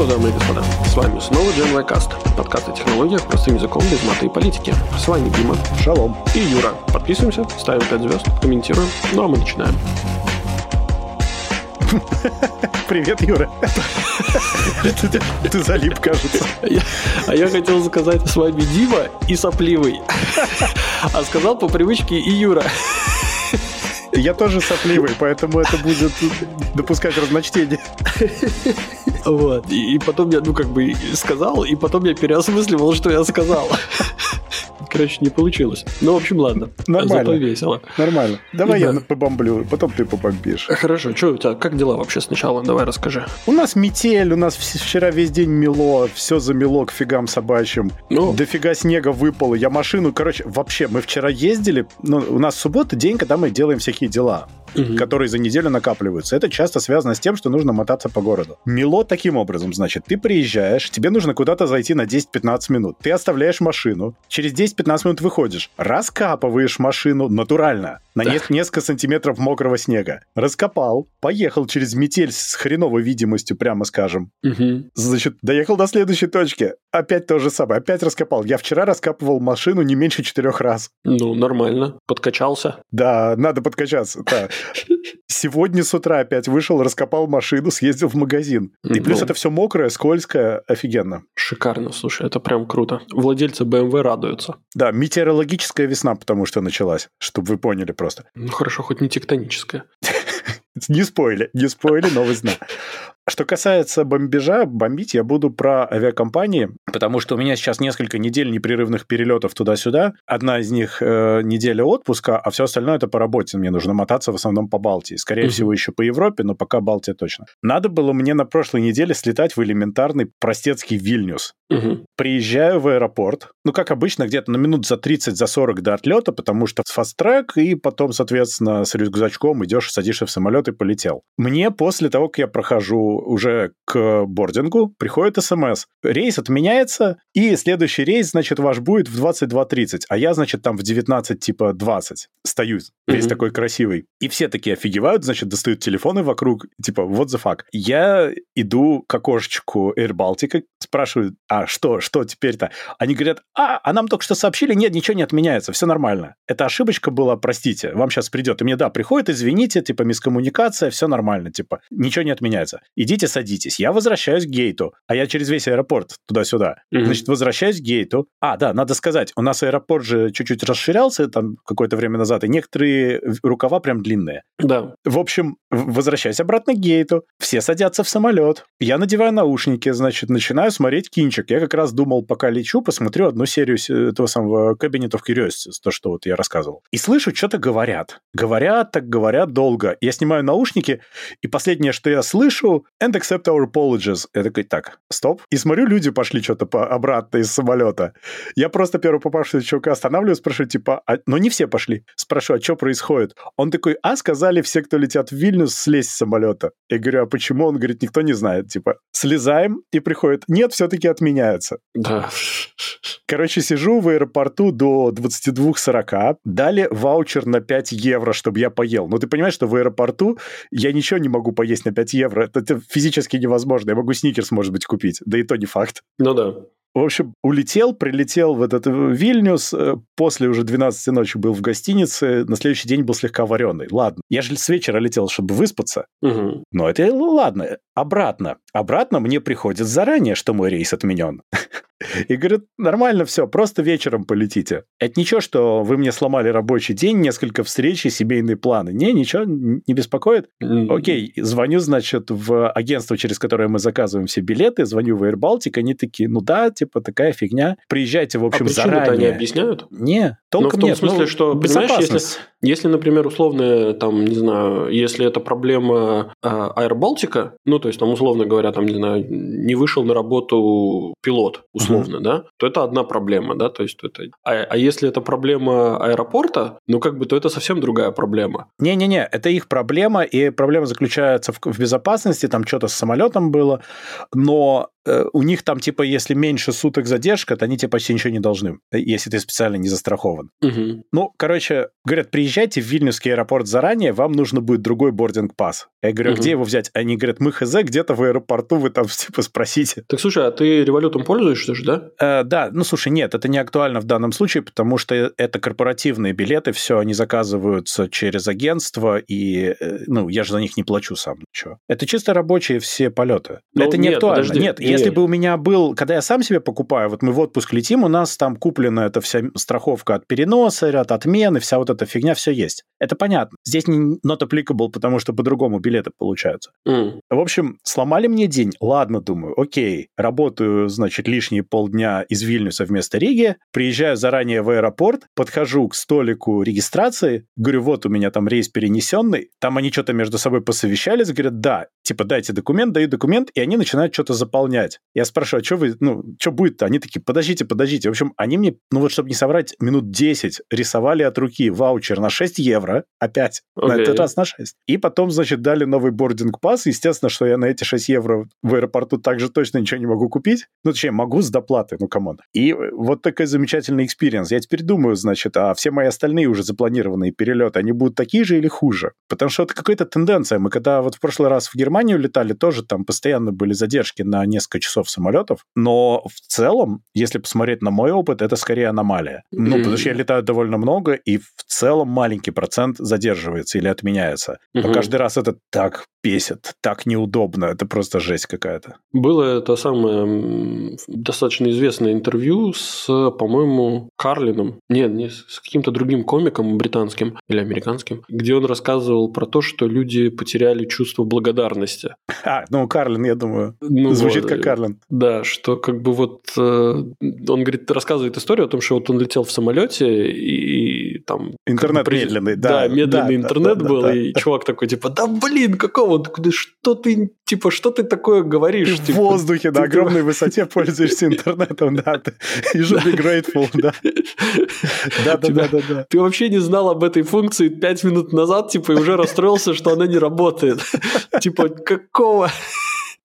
что, дамы и господа, с вами снова Gen Cast, подкаст о технологиях простым языком без маты и политики. С вами Дима, Шалом. и Юра. Подписываемся, ставим 5 звезд, комментируем. Ну а мы начинаем. Привет, Юра. Ты- Ты залип, кажется. Я- а я хотел сказать с вами Дима и Сопливый. А сказал по привычке и Юра. Я тоже сопливый, поэтому это будет допускать разночтение. Вот. И, потом я, ну, как бы, сказал, и потом я переосмысливал, что я сказал. Короче, не получилось. Ну, в общем, ладно. Нормально. Зато весело. Нормально. Давай Да. я побомблю, потом ты побомбишь. Хорошо, что у тебя, как дела вообще сначала? Давай расскажи. У нас метель, у нас вчера весь день мело, все замело к фигам собачьим. Ну, Дофига снега выпало. Я машину, короче, вообще, мы вчера ездили, ну, у нас суббота день, когда мы делаем всякие дела. Мгм. которые за неделю накапливаются. Это часто связано с тем, что нужно мотаться по городу. Мело таким образом, значит, ты приезжаешь, тебе нужно куда-то зайти на 10-15 минут. Ты оставляешь машину, через 10-15 минут выходишь, раскапываешь машину натурально на не- несколько сантиметров мокрого снега. Раскопал, поехал через метель с хреновой видимостью, прямо скажем. Мгм. Значит, доехал до следующей точки. Опять то же самое. Опять раскопал. Я вчера раскапывал машину не меньше четырех раз. Ну, нормально. Подкачался. Да, надо подкачаться. Да. Сегодня с утра опять вышел, раскопал машину, съездил в магазин. И плюс Ну. это все мокрое, скользкое, офигенно. Шикарно, слушай, это прям круто. Владельцы BMW радуются. Да, метеорологическая весна, потому что началась, чтобы вы поняли просто. Ну, хорошо, хоть не тектоническая. Не спойли, не спойли, но весна. Что касается бомбежа, бомбить я буду про авиакомпании, потому что у меня сейчас несколько недель непрерывных перелетов туда-сюда. Одна из них э, неделя отпуска, а все остальное это по работе. Мне нужно мотаться в основном по Балтии. Скорее Мгм. всего, еще по Европе, но пока Балтия точно. Надо было мне на прошлой неделе слетать в элементарный простецкий Вильнюс. Мгм. Приезжаю в аэропорт, ну, как обычно, где-то на минут за 30, за 40 до отлета, потому что фаст-трек, и потом, соответственно, с рюкзачком идешь, садишься в самолет и полетел. Мне после того, как я прохожу уже к бордингу, приходит смс. Рейс отменяется, и следующий рейс, значит, ваш будет в 22.30, а я, значит, там в 19, типа, 20 стою, весь Мгм. такой красивый. И все такие офигевают, значит, достают телефоны вокруг, типа, what the fuck. Я иду к окошечку Air Baltica, спрашиваю, а что, что теперь-то? Они говорят, а, а нам только что сообщили, нет, ничего не отменяется, все нормально. Это ошибочка была, простите, вам сейчас придет. И мне, да, приходит, извините, типа, мискоммуникация, все нормально, типа, ничего не отменяется. Идите садитесь. Я возвращаюсь к гейту, а я через весь аэропорт туда-сюда. Мгм. Значит, возвращаюсь к гейту. А, да, надо сказать, у нас аэропорт же чуть-чуть расширялся там какое-то время назад, и некоторые рукава прям длинные. Да. В общем, возвращаюсь обратно к гейту. Все садятся в самолет. Я надеваю наушники, значит, начинаю смотреть кинчик. Я как раз думал, пока лечу, посмотрю одну серию этого самого Cabinet of Curiosities, то, что вот я рассказывал. И слышу, что-то говорят. Говорят, так говорят долго. Я снимаю наушники, и последнее, что я слышу, and accept our apologies. Я такой, так, стоп. И смотрю, люди пошли что-то по- обратно из самолета. Я просто первый попавший чувака останавливаю, спрашиваю, типа, а... но не все пошли. Спрашиваю, а что происходит? Он такой, а сказали все, кто летят в Вильнюс, слезть с самолета. Я говорю, а почему? Он говорит, никто не знает. Типа, слезаем, и приходит, нет, все-таки отменяется. Да. Короче, сижу в аэропорту до 22.40, дали ваучер на 5 евро, чтобы я поел. Ну, ты понимаешь, что в аэропорту я ничего не могу поесть на 5 евро. Это, это физически невозможно. Я могу сникерс, может быть, купить. Да и то не факт. Ну да. В общем, улетел, прилетел в этот Вильнюс, э, после уже 12 ночи был в гостинице, на следующий день был слегка вареный. Ладно, я же с вечера летел, чтобы выспаться, Мгм. но это ладно. Обратно. Обратно мне приходит заранее, что мой рейс отменен. И говорят, нормально все, просто вечером полетите. Это ничего, что вы мне сломали рабочий день, несколько встреч и семейные планы. Не, ничего не беспокоит. М, Окей, звоню, значит, в агентство, через которое мы заказываем все билеты, звоню в Air Baltic, они такие, ну да, типа такая фигня. Приезжайте, в А общем, они заранее. объясняют? Не, Ну, толком в том нет. смысле, ну, что, понимаешь, если-. Если, например, условно, там, не знаю, если это проблема Аэробалтика, ну, то есть, там, условно говоря, там, не знаю, не вышел на работу пилот, условно, да, то это одна проблема, да, то есть, это... А, а если это проблема аэропорта, ну, как бы, то это совсем другая проблема. Не-не-не, это их проблема, и проблема заключается в, в безопасности, там что-то с самолетом было, но э, у них там, типа, если меньше суток задержка, то они тебе почти ничего не должны, если ты специально не застрахован. Мгм. Ну, короче, говорят, приезжай приезжайте в Вильнюсский аэропорт заранее, вам нужно будет другой бординг-пас. Я говорю, угу. где его взять? Они говорят, мы хз, где-то в аэропорту вы там типа спросите. Так слушай, а ты револютом пользуешься же, да? Э, да, ну слушай, нет, это не актуально в данном случае, потому что это корпоративные билеты, все, они заказываются через агентство, и, э, ну, я же за них не плачу сам ничего. Это чисто рабочие все полеты. Ну, это не нет, актуально. Подожди, нет, нет, если бы у меня был, когда я сам себе покупаю, вот мы в отпуск летим, у нас там куплена эта вся страховка от переноса, от отмены, вся вот эта фигня, все есть. Это понятно. Здесь не not applicable, потому что по-другому билеты получаются. Mm. В общем, сломали мне день. Ладно, думаю, окей, работаю, значит, лишние полдня из Вильнюса вместо Риги, приезжаю заранее в аэропорт, подхожу к столику регистрации, говорю, вот у меня там рейс перенесенный, там они что-то между собой посовещались, говорят, да, типа, дайте документ, даю документ, и они начинают что-то заполнять. Я спрашиваю, а что вы, ну, что будет-то? Они такие, подождите, подождите. В общем, они мне, ну вот, чтобы не соврать, минут 10 рисовали от руки ваучер на 6 евро, опять, okay. на этот раз на 6. И потом, значит, дали новый boarding pass. Естественно, что я на эти 6 евро в аэропорту также точно ничего не могу купить. Ну, точнее, могу с доплаты, ну, come on. И вот такой замечательный experience. Я теперь думаю, значит, а все мои остальные уже запланированные перелеты, они будут такие же или хуже? Потому что это какая-то тенденция. Мы когда вот в прошлый раз в Германию летали, тоже там постоянно были задержки на несколько часов самолетов. Но в целом, если посмотреть на мой опыт, это скорее аномалия. Ну, потому что я летаю довольно много, и в целом маленький процент задерживается или отменяется. Но каждый раз это так бесит, так неудобно, это просто жесть какая-то. Было это самое достаточно известное интервью с, по-моему, Карлином, нет, не с каким-то другим комиком британским или американским, где он рассказывал про то, что люди потеряли чувство благодарности. А, ну Карлин, я думаю, ну, звучит вот, как Карлин. Да, что как бы вот э, он говорит, рассказывает историю о том, что вот он летел в самолете и там интернет как бы, медленный, да, да, медленный да, интернет да, был да, и да. чувак такой типа, да блин, какого что ты, типа, что ты такое говоришь? Ты типа, в воздухе, на огромной высоте пользуешься интернетом, да. You should be grateful, да. Да, да, да, да, да. Ты вообще не знал об этой функции пять минут назад, типа, и уже расстроился, что она не работает. Типа, какого?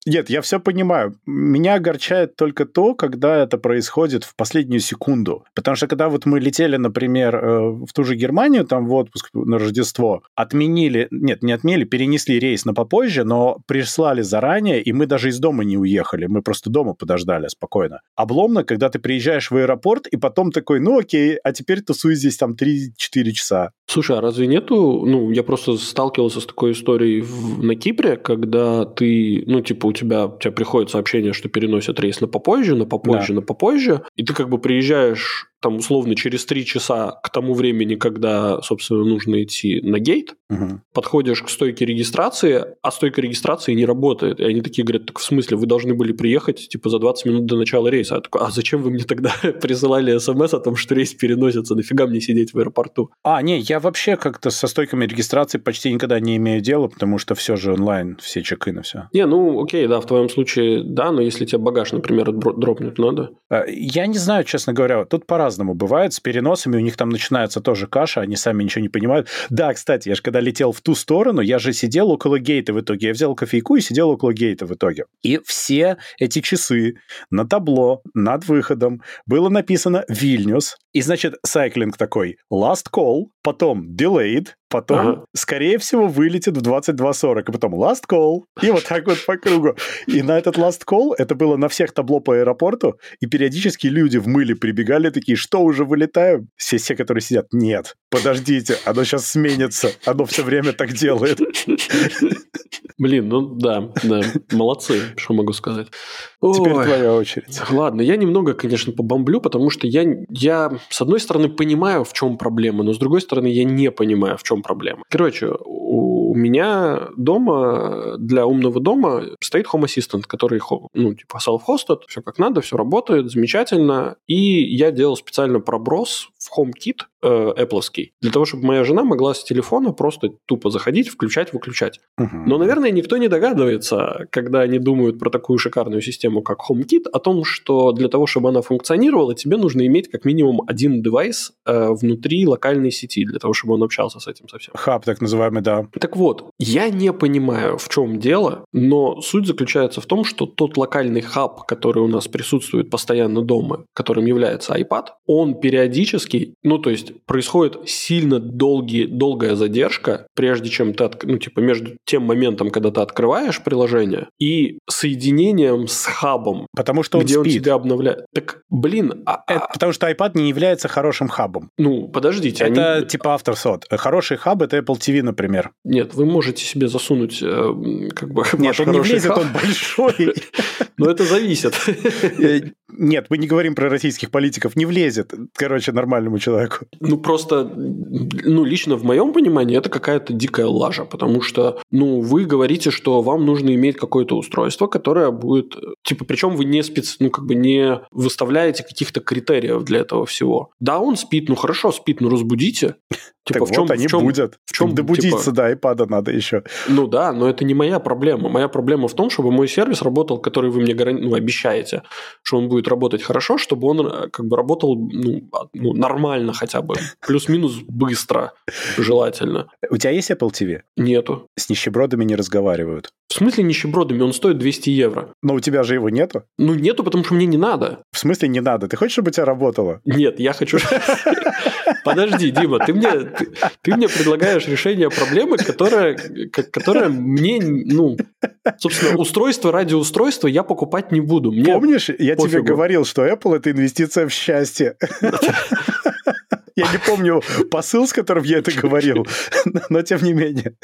Нет, я все понимаю. Меня огорчает только то, когда это происходит в последнюю секунду. Потому что когда вот мы летели, например, э, в ту же Германию, там в отпуск на Рождество, отменили, нет, не отменили, перенесли рейс на попозже, но прислали заранее, и мы даже из дома не уехали. Мы просто дома подождали спокойно. Обломно, когда ты приезжаешь в аэропорт, и потом такой, ну окей, а теперь тусуй здесь там 3-4 часа. Слушай, а разве нету, ну, я просто сталкивался с такой историей в, на Кипре, когда ты, ну, типа, тебя, у тебя приходит сообщение, что переносят рейс на попозже, на попозже, да. на попозже, и ты как бы приезжаешь там условно через три часа к тому времени, когда, собственно, нужно идти на гейт, угу. подходишь к стойке регистрации, а стойка регистрации не работает. И они такие говорят, так в смысле, вы должны были приехать типа за 20 минут до начала рейса. Я такой, а зачем вы мне тогда присылали смс о том, что рейс переносится? Нафига мне сидеть в аэропорту? А, не, я вообще как-то со стойками регистрации почти никогда не имею дела, потому что все же онлайн, все чекины, все. Не, ну окей, да, в твоем случае да, но если тебе багаж, например, дропнуть надо? А, я не знаю, честно говоря, тут по-разному по-разному бывает с переносами, у них там начинается тоже каша, они сами ничего не понимают. Да, кстати, я же когда летел в ту сторону, я же сидел около гейта в итоге. Я взял кофейку и сидел около гейта в итоге. И все эти часы на табло над выходом было написано «Вильнюс». И, значит, сайклинг такой «Last call», потом «Delayed», потом, ага. скорее всего, вылетит в 22.40, и потом last call, и вот так вот по кругу. И на этот last call, это было на всех табло по аэропорту, и периодически люди в мыле прибегали такие, что, уже вылетаем? Все, все, которые сидят, нет, подождите, оно сейчас сменится, оно все время так делает. Блин, ну да, да, молодцы, что могу сказать. Теперь Ой. твоя очередь. Ладно, я немного, конечно, побомблю, потому что я, я, с одной стороны, понимаю, в чем проблема, но с другой стороны, я не понимаю, в чем проблема. Короче, у меня дома, для умного дома стоит Home Assistant, который, ну, типа, self-hosted, все как надо, все работает, замечательно. И я делал специально проброс в HomeKit э, Apple, для того, чтобы моя жена могла с телефона просто тупо заходить, включать, выключать. Uh-huh. Но, наверное, никто не догадывается, когда они думают про такую шикарную систему, как HomeKit, о том, что для того, чтобы она функционировала, тебе нужно иметь как минимум один девайс э, внутри локальной сети, для того, чтобы он общался с этим совсем. Хаб, так называемый, да. Так вот, я не понимаю, в чем дело, но суть заключается в том, что тот локальный хаб, который у нас присутствует постоянно дома, которым является iPad, он периодически автоматически, ну, то есть происходит сильно долгий, долгая задержка, прежде чем ты, от, ну, типа, между тем моментом, когда ты открываешь приложение, и соединением с хабом. Потому что он где спит. он тебя обновляет. Так, блин, а, Это потому что iPad не является хорошим хабом. ну, подождите. Это они- типа авторсот. Хороший хаб это Apple TV, например. Нет, вы можете себе засунуть, э, как бы, Нет, он не влезет, хаб, он большой. но это зависит. Э, Нет, мы не говорим про российских политиков. Не влезет, короче, нормальному человеку. Ну, просто, ну, лично в моем понимании это какая-то дикая лажа, потому что, ну, вы говорите, что вам нужно иметь какое-то устройство, которое будет, типа, причем вы не спец, ну, как бы не выставляете каких-то критериев для этого всего. Да, он спит, ну, хорошо, спит, ну, разбудите. Типа, так в чем, вот они в чем, будут. в чем, Добудиться типа- до iPad надо еще. Ну да, но это не моя проблема. Моя проблема в том, чтобы мой сервис работал, который вы мне гаран- ну, обещаете, что он будет работать хорошо, чтобы он э, как бы работал ну, а- ну, нормально хотя бы, плюс-минус быстро, желательно. У тебя есть Apple TV? Нету. С нищебродами не разговаривают. В смысле нищебродами? Он стоит 200 евро. Но у тебя же его нету? Ну, нету, потому что мне не надо. В смысле не надо? Ты хочешь, чтобы у тебя работало? Нет, я хочу... Подожди, Дима, ты мне, ты, ты мне предлагаешь решение проблемы, которая, которая мне, ну, собственно, устройство ради устройства я покупать не буду. Мне Помнишь, я тебе пофигу. говорил, что Apple это инвестиция в счастье. Я не помню посыл, с которым я это говорил, но тем не менее.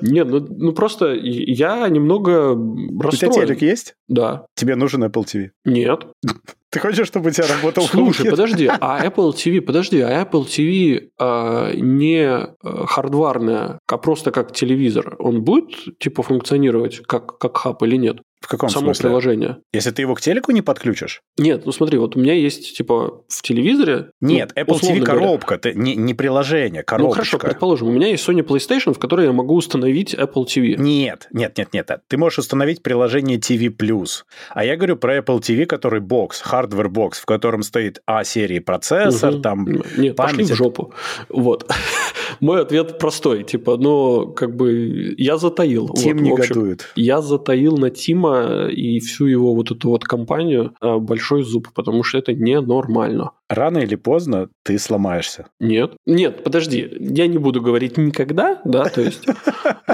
Нет, ну, ну просто я немного У тебя расстроен. телек есть? Да. Тебе нужен Apple TV. Нет. Ты хочешь, чтобы у тебя работал Слушай, HomeKit? подожди, а Apple TV, подожди, а Apple TV а, не э, хардварная, а просто как телевизор, он будет типа функционировать как, как хаб или нет? В каком Само смысле? приложение. Если ты его к телеку не подключишь? Нет, ну смотри, вот у меня есть типа в телевизоре... Нет, ну, Apple TV говоря, коробка, ты, не, не приложение, Ну коробочка. хорошо, предположим, у меня есть Sony PlayStation, в которой я могу установить Apple TV. Нет, нет, нет, нет. Ты можешь установить приложение TV+. А я говорю про Apple TV, который бокс, hardware бокс, в котором стоит А-серии процессор, Мгм. там Нет, пошли память. в жопу. Вот. Мой ответ простой. Типа, ну, как бы я затаил. Тим Вот, негодует. Я затаил на Тима и всю его вот эту вот компанию а, большой зуб, потому что это ненормально. Рано или поздно ты сломаешься. Нет. Нет, подожди. Я не буду говорить никогда, да, то есть...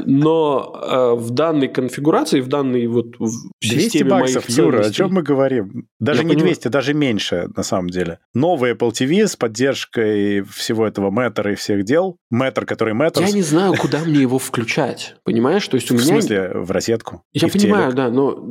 Но э, в данной конфигурации, в данной вот в 200 системе баксов, моих Юра, о чем мы говорим? Даже не понимаю. 200, даже меньше, на самом деле. Новый Apple TV с поддержкой всего этого Мэттера и всех дел. Мэттер, который Мэттер. Я не знаю, куда мне его включать. Понимаешь? То есть у В меня... смысле, в розетку? Я в понимаю, да, но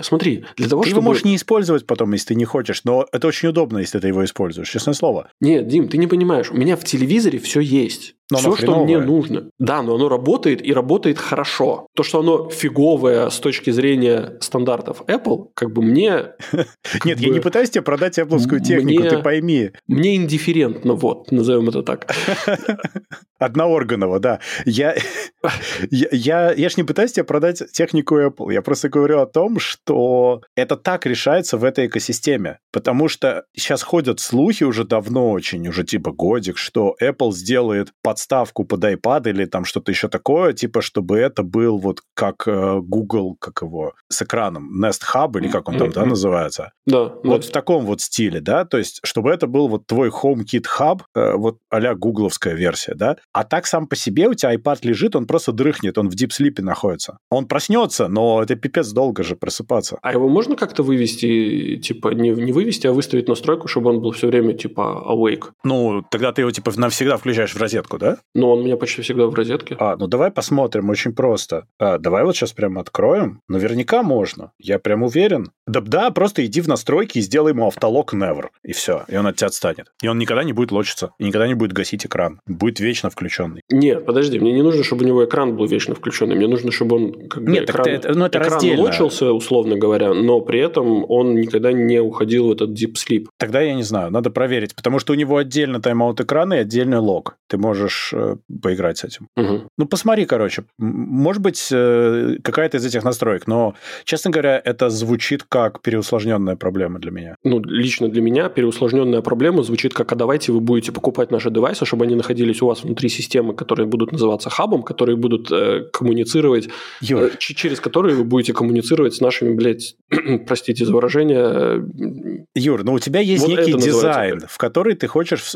смотри, для того, Ты чтобы... его можешь не использовать потом, если ты не хочешь, но это очень удобно, если ты его используешь, честное слово. Нет, Дим, ты не понимаешь. У меня в телевизоре все есть. Но все, что мне нужно. Да, но оно работает и работает хорошо. То, что оно фиговое с точки зрения стандартов Apple, как бы мне, Нет, я не пытаюсь тебе продать Apple технику, ты пойми. мне индифферентно, вот, назовем это так. Одноорганово, да. Я, я, я, я ж не пытаюсь тебе продать технику Apple. Я просто говорю о том, что это так решается в этой экосистеме. Потому что сейчас ходят слухи уже давно очень, уже типа годик, что Apple сделает подставку под iPad или там что-то еще такое, типа чтобы это был вот как э, Google, как его, с экраном, Nest Hub или как он там, да, Мгм. называется. Да, Вот да. в таком вот стиле, да, то есть, чтобы это был вот твой HomeKit Hub, э, вот а-ля гугловская версия, да, а так сам по себе у тебя iPad лежит, он просто дрыхнет, он в дипслипе находится. Он проснется, но это пипец долго же просыпаться. А его можно как-то вывести, типа, не, не вывести, а выставить настройку, чтобы он был все время, типа, awake? Ну, тогда ты его, типа, навсегда включаешь в розетку, да? Но он у меня почти всегда в розетке. А, ну давай посмотрим, очень просто. А, давай вот сейчас прямо откроем. Наверняка можно, я прям уверен. Да, да, просто иди в настройки и сделай ему автолог never, и все, и он от тебя отстанет. И он никогда не будет лочиться, и никогда не будет гасить экран, будет вечно включенный. Нет, подожди, мне не нужно, чтобы у него экран был вечно включенный. Мне нужно, чтобы он как бы Нет, так экран, ты ну, это экран раздельно. лочился, условно говоря, но при этом он никогда не уходил в этот deep sleep. Тогда я не знаю, надо проверить, потому что у него отдельно тайм-аут экрана и отдельный лог. Ты можешь можешь э, поиграть с этим. Мгм. Ну, посмотри, короче. Может быть, э, какая-то из этих настроек, но, честно говоря, это звучит как переусложненная проблема для меня. Ну, лично для меня переусложненная проблема звучит как, а давайте вы будете покупать наши девайсы, чтобы они находились у вас внутри системы, которые будут называться хабом, которые будут э, коммуницировать, э, через которые вы будете коммуницировать с нашими, блядь, простите за выражение, э, Юр, ну у тебя есть Вот некий дизайн, в который ты хочешь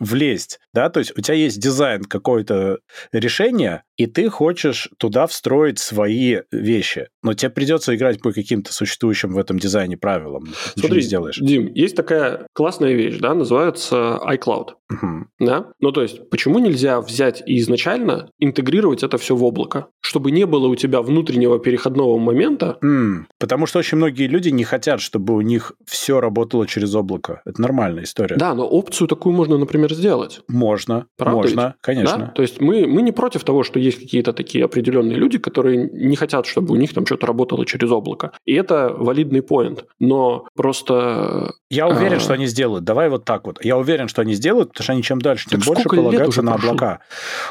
влезть, да, то есть у тебя есть дизайн какое-то решение, и ты хочешь туда встроить свои вещи, но тебе придется играть по каким-то существующим в этом дизайне правилам. Ты Смотри, сделаешь. Дим, есть такая классная вещь, да, называется iCloud. Мгм. Да? Ну, то есть, почему нельзя взять и изначально интегрировать это все в облако? Чтобы не было у тебя внутреннего переходного момента. М, Потому что очень многие люди не хотят, чтобы у них все работало через облако. Это нормальная история. Да, но опцию такую можно, например, сделать. Можно, Правда можно, ведь? конечно. Да? То есть мы, мы не против того, что есть какие-то такие определенные люди, которые не хотят, чтобы у них там что-то работало через облако. И это валидный поинт. Но просто... Я уверен, А. что они сделают. Давай вот так вот. Я уверен, что они сделают, потому что они чем дальше, тем Так больше полагаются на прошло? облака.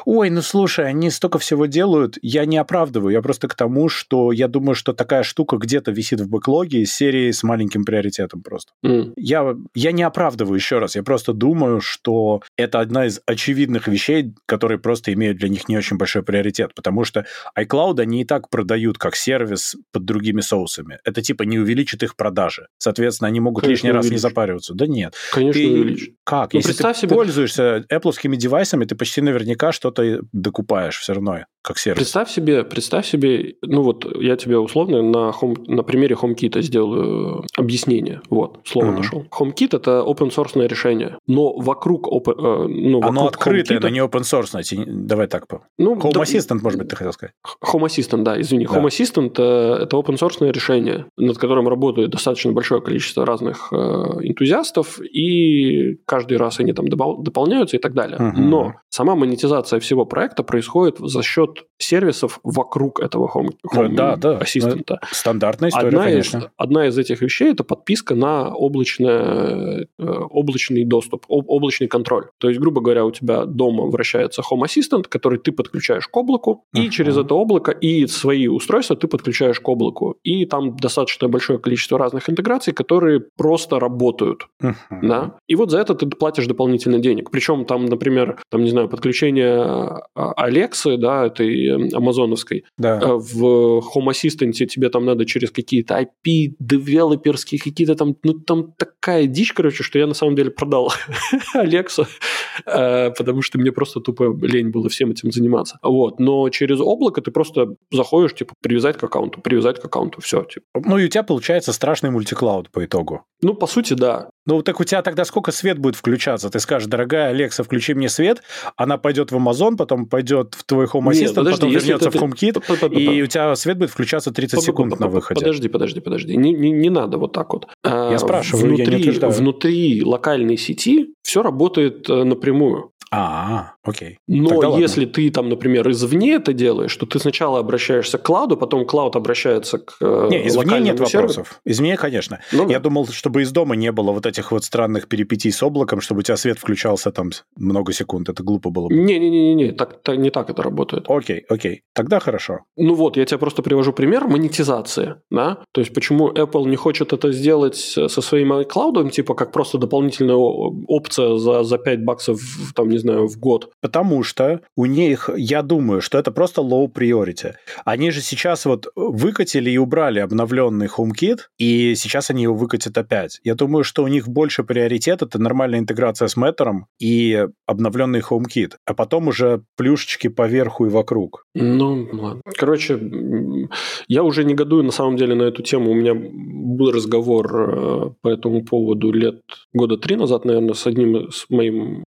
Ой, ну слушай, они столько всего делают. Я не оправдываю. Я просто к тому, что я думаю, что такая штука где-то висит в бэклоге из серии с маленьким приоритетом просто. м, Я, я не оправдываю еще раз. Я просто думаю, что это одна из очевидных вещей, которые просто имеют для них не очень большой приоритет. Потому что iCloud они и так продают как сервис под другими соусами. Это типа не увеличит их продажи. Соответственно, они могут Конечно, лишний раз не запариваться. Да нет. Конечно, Ты- увеличит. Как? Ну, Если ты себе- пользуешься Apple девайсами, ты почти наверняка что-то докупаешь все равно, как сервис. Представь себе, представь себе, ну вот я тебе условно на, home, на примере HomeKit сделаю э, объяснение. Вот, слово Мгм. нашел. HomeKit – это open source решение, но вокруг, опе- э, ну, Оно вокруг открытое, HomeKit но не open source. Давай так. ну, Home да, Assistant, может быть, ты хотел сказать. Home Assistant, да, извини. Да. Home Assistant э, это open source решение, над которым работает достаточно большое количество разных э, энтузиастов, и каждый раз они там дополняются и так далее. Мгм. Но сама монетизация всего проекта происходит за счет сервисов вокруг этого Home, Home Да, да. Assistant. Стандартная история, Одна из, конечно. одна из этих вещей это подписка на облачное, э, облачный доступ, об- облачный контроль. То есть, грубо говоря, у тебя дома вращается Home Assistant, который ты подключаешь к облаку, и Мгм. через это облако и свои устройства ты подключаешь к облаку. И там достаточно большое количество разных интеграций, которые просто работают. Мгм. Да? И вот за это ты платишь дополнительно денег. Причем там, например, там, не знаю, подключение а, Алексы, да, этой э, амазоновской, Да. э, в Home Assistant тебе там надо через какие-то IP, девелоперские какие-то там, ну там такая дичь, короче, что я на самом деле продал Алексу, э, потому что мне просто тупо лень было всем этим заниматься. Вот, но через облако ты просто заходишь, типа, привязать к аккаунту, привязать к аккаунту, все, типа. Ну и у тебя получается страшный мультиклауд по итогу. Ну, по сути, да. Ну, так у тебя тогда сколько свет будет включаться? Ты скажешь, дорогая Алекса, включи мне свет, она пойдет в Amazon, потом пойдет в твой Home Нет, Assistant, подожди, потом вернется это в HomeKit, и у тебя свет будет включаться 30 секунд на выходе. Подожди, подожди, подожди. Не, не, не надо вот так вот. Я спрашиваю, я не внутри, утверждаю. Внутри локальной сети все работает напрямую. А, окей. Но Тогда ладно. если ты там, например, извне это делаешь, то ты сначала обращаешься к клауду, потом клауд обращается к э, Не, извне нет серверу. вопросов. Извне, конечно. Ну, Я да. думал, чтобы из дома не было вот этих вот странных перипетий с облаком, чтобы у тебя свет включался там много секунд. Это глупо было бы. Не-не-не, так, так- не так это работает. Окей, окей. Тогда хорошо. Ну вот, я тебе просто привожу пример монетизации, да? То есть, почему Apple не хочет это сделать со своим iCloud, типа как просто дополнительная опция за, за 5 баксов, там, не знаю, в год. Потому что у них, я думаю, что это просто low priority. Они же сейчас вот выкатили и убрали обновленный HomeKit, и сейчас они его выкатят опять. Я думаю, что у них больше приоритет это нормальная интеграция с Matter и обновленный HomeKit, а потом уже плюшечки поверху и вокруг. Ну, ладно. Короче, я уже негодую на самом деле на эту тему. У меня был разговор э, по этому поводу лет года три назад, наверное, с одним с моим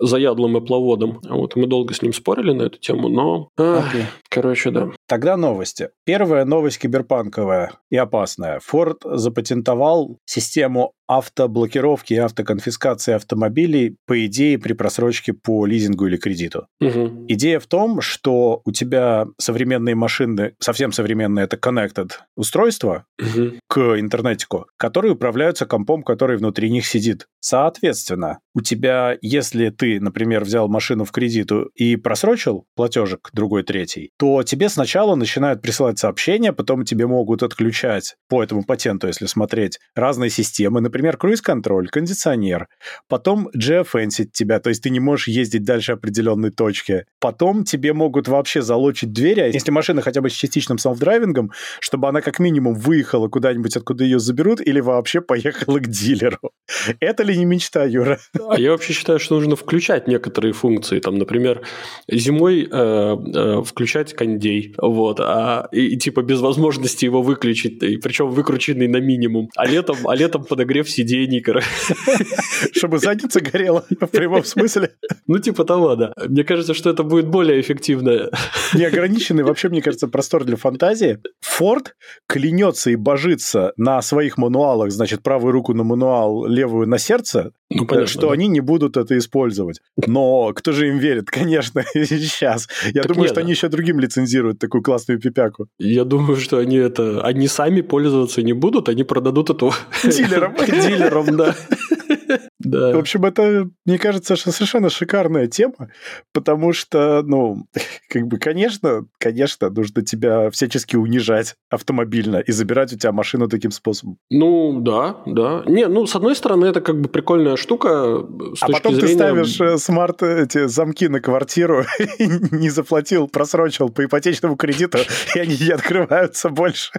заядлым эпловодом. Вот, мы долго с ним спорили на эту тему, но... Окей. короче, да. Тогда новости. Первая новость киберпанковая и опасная. Ford запатентовал систему автоблокировки и автоконфискации автомобилей, по идее, при просрочке по лизингу или кредиту. Угу. Идея в том, что у тебя современные машины, совсем современные, это connected устройства Угу. к интернетику, которые управляются компом, который внутри них сидит. Соответственно, у тебя, если ты, например, взял машину в кредиту и просрочил платежек другой третий, то тебе сначала начинают присылать сообщения, потом тебе могут отключать по этому патенту, если смотреть, разные системы, например, круиз-контроль, кондиционер, потом geofencing тебя, то есть ты не можешь ездить дальше определенной точки. Потом тебе могут вообще залочить двери, а если машина хотя бы с частичным селф-драйвингом, чтобы она как минимум выехала куда-нибудь, откуда ее заберут, или вообще поехала к дилеру. Это ли не мечта, Юра? А я вообще считаю, что нужно включать некоторые функции. Там, например, зимой э, э, включать кондей, вот, а, и, и типа без возможности его выключить, и причем выкрученный на минимум. А летом, а летом подогрев сидений, короче. Чтобы задница горела в прямом смысле. Ну, типа того, да. Мне кажется, что это будет более эффективно. Неограниченный вообще, мне кажется, простор для фантазии. Форд клянется и божится на своих мануалах, значит, правую руку на мануал, левую на сердце, Ну, понятно, что да. они не будут это использовать. Но кто же им верит? Конечно, сейчас. Я Так думаю, нет, что да. они еще другим лицензируют такую классную пипяку. Я думаю, что они это... Они сами пользоваться не будут, они продадут эту... Дилерам. Дилерам, да. В Да. общем, это, мне кажется, что совершенно шикарная тема, потому что, ну, как бы, конечно, конечно, нужно тебя всячески унижать автомобильно и забирать у тебя машину таким способом. Ну, да, да. Не, ну, с одной стороны, это как бы прикольная штука с А точки потом ты зрения... ставишь э, смарт эти замки на квартиру, не заплатил, просрочил по ипотечному кредиту, и они не открываются больше.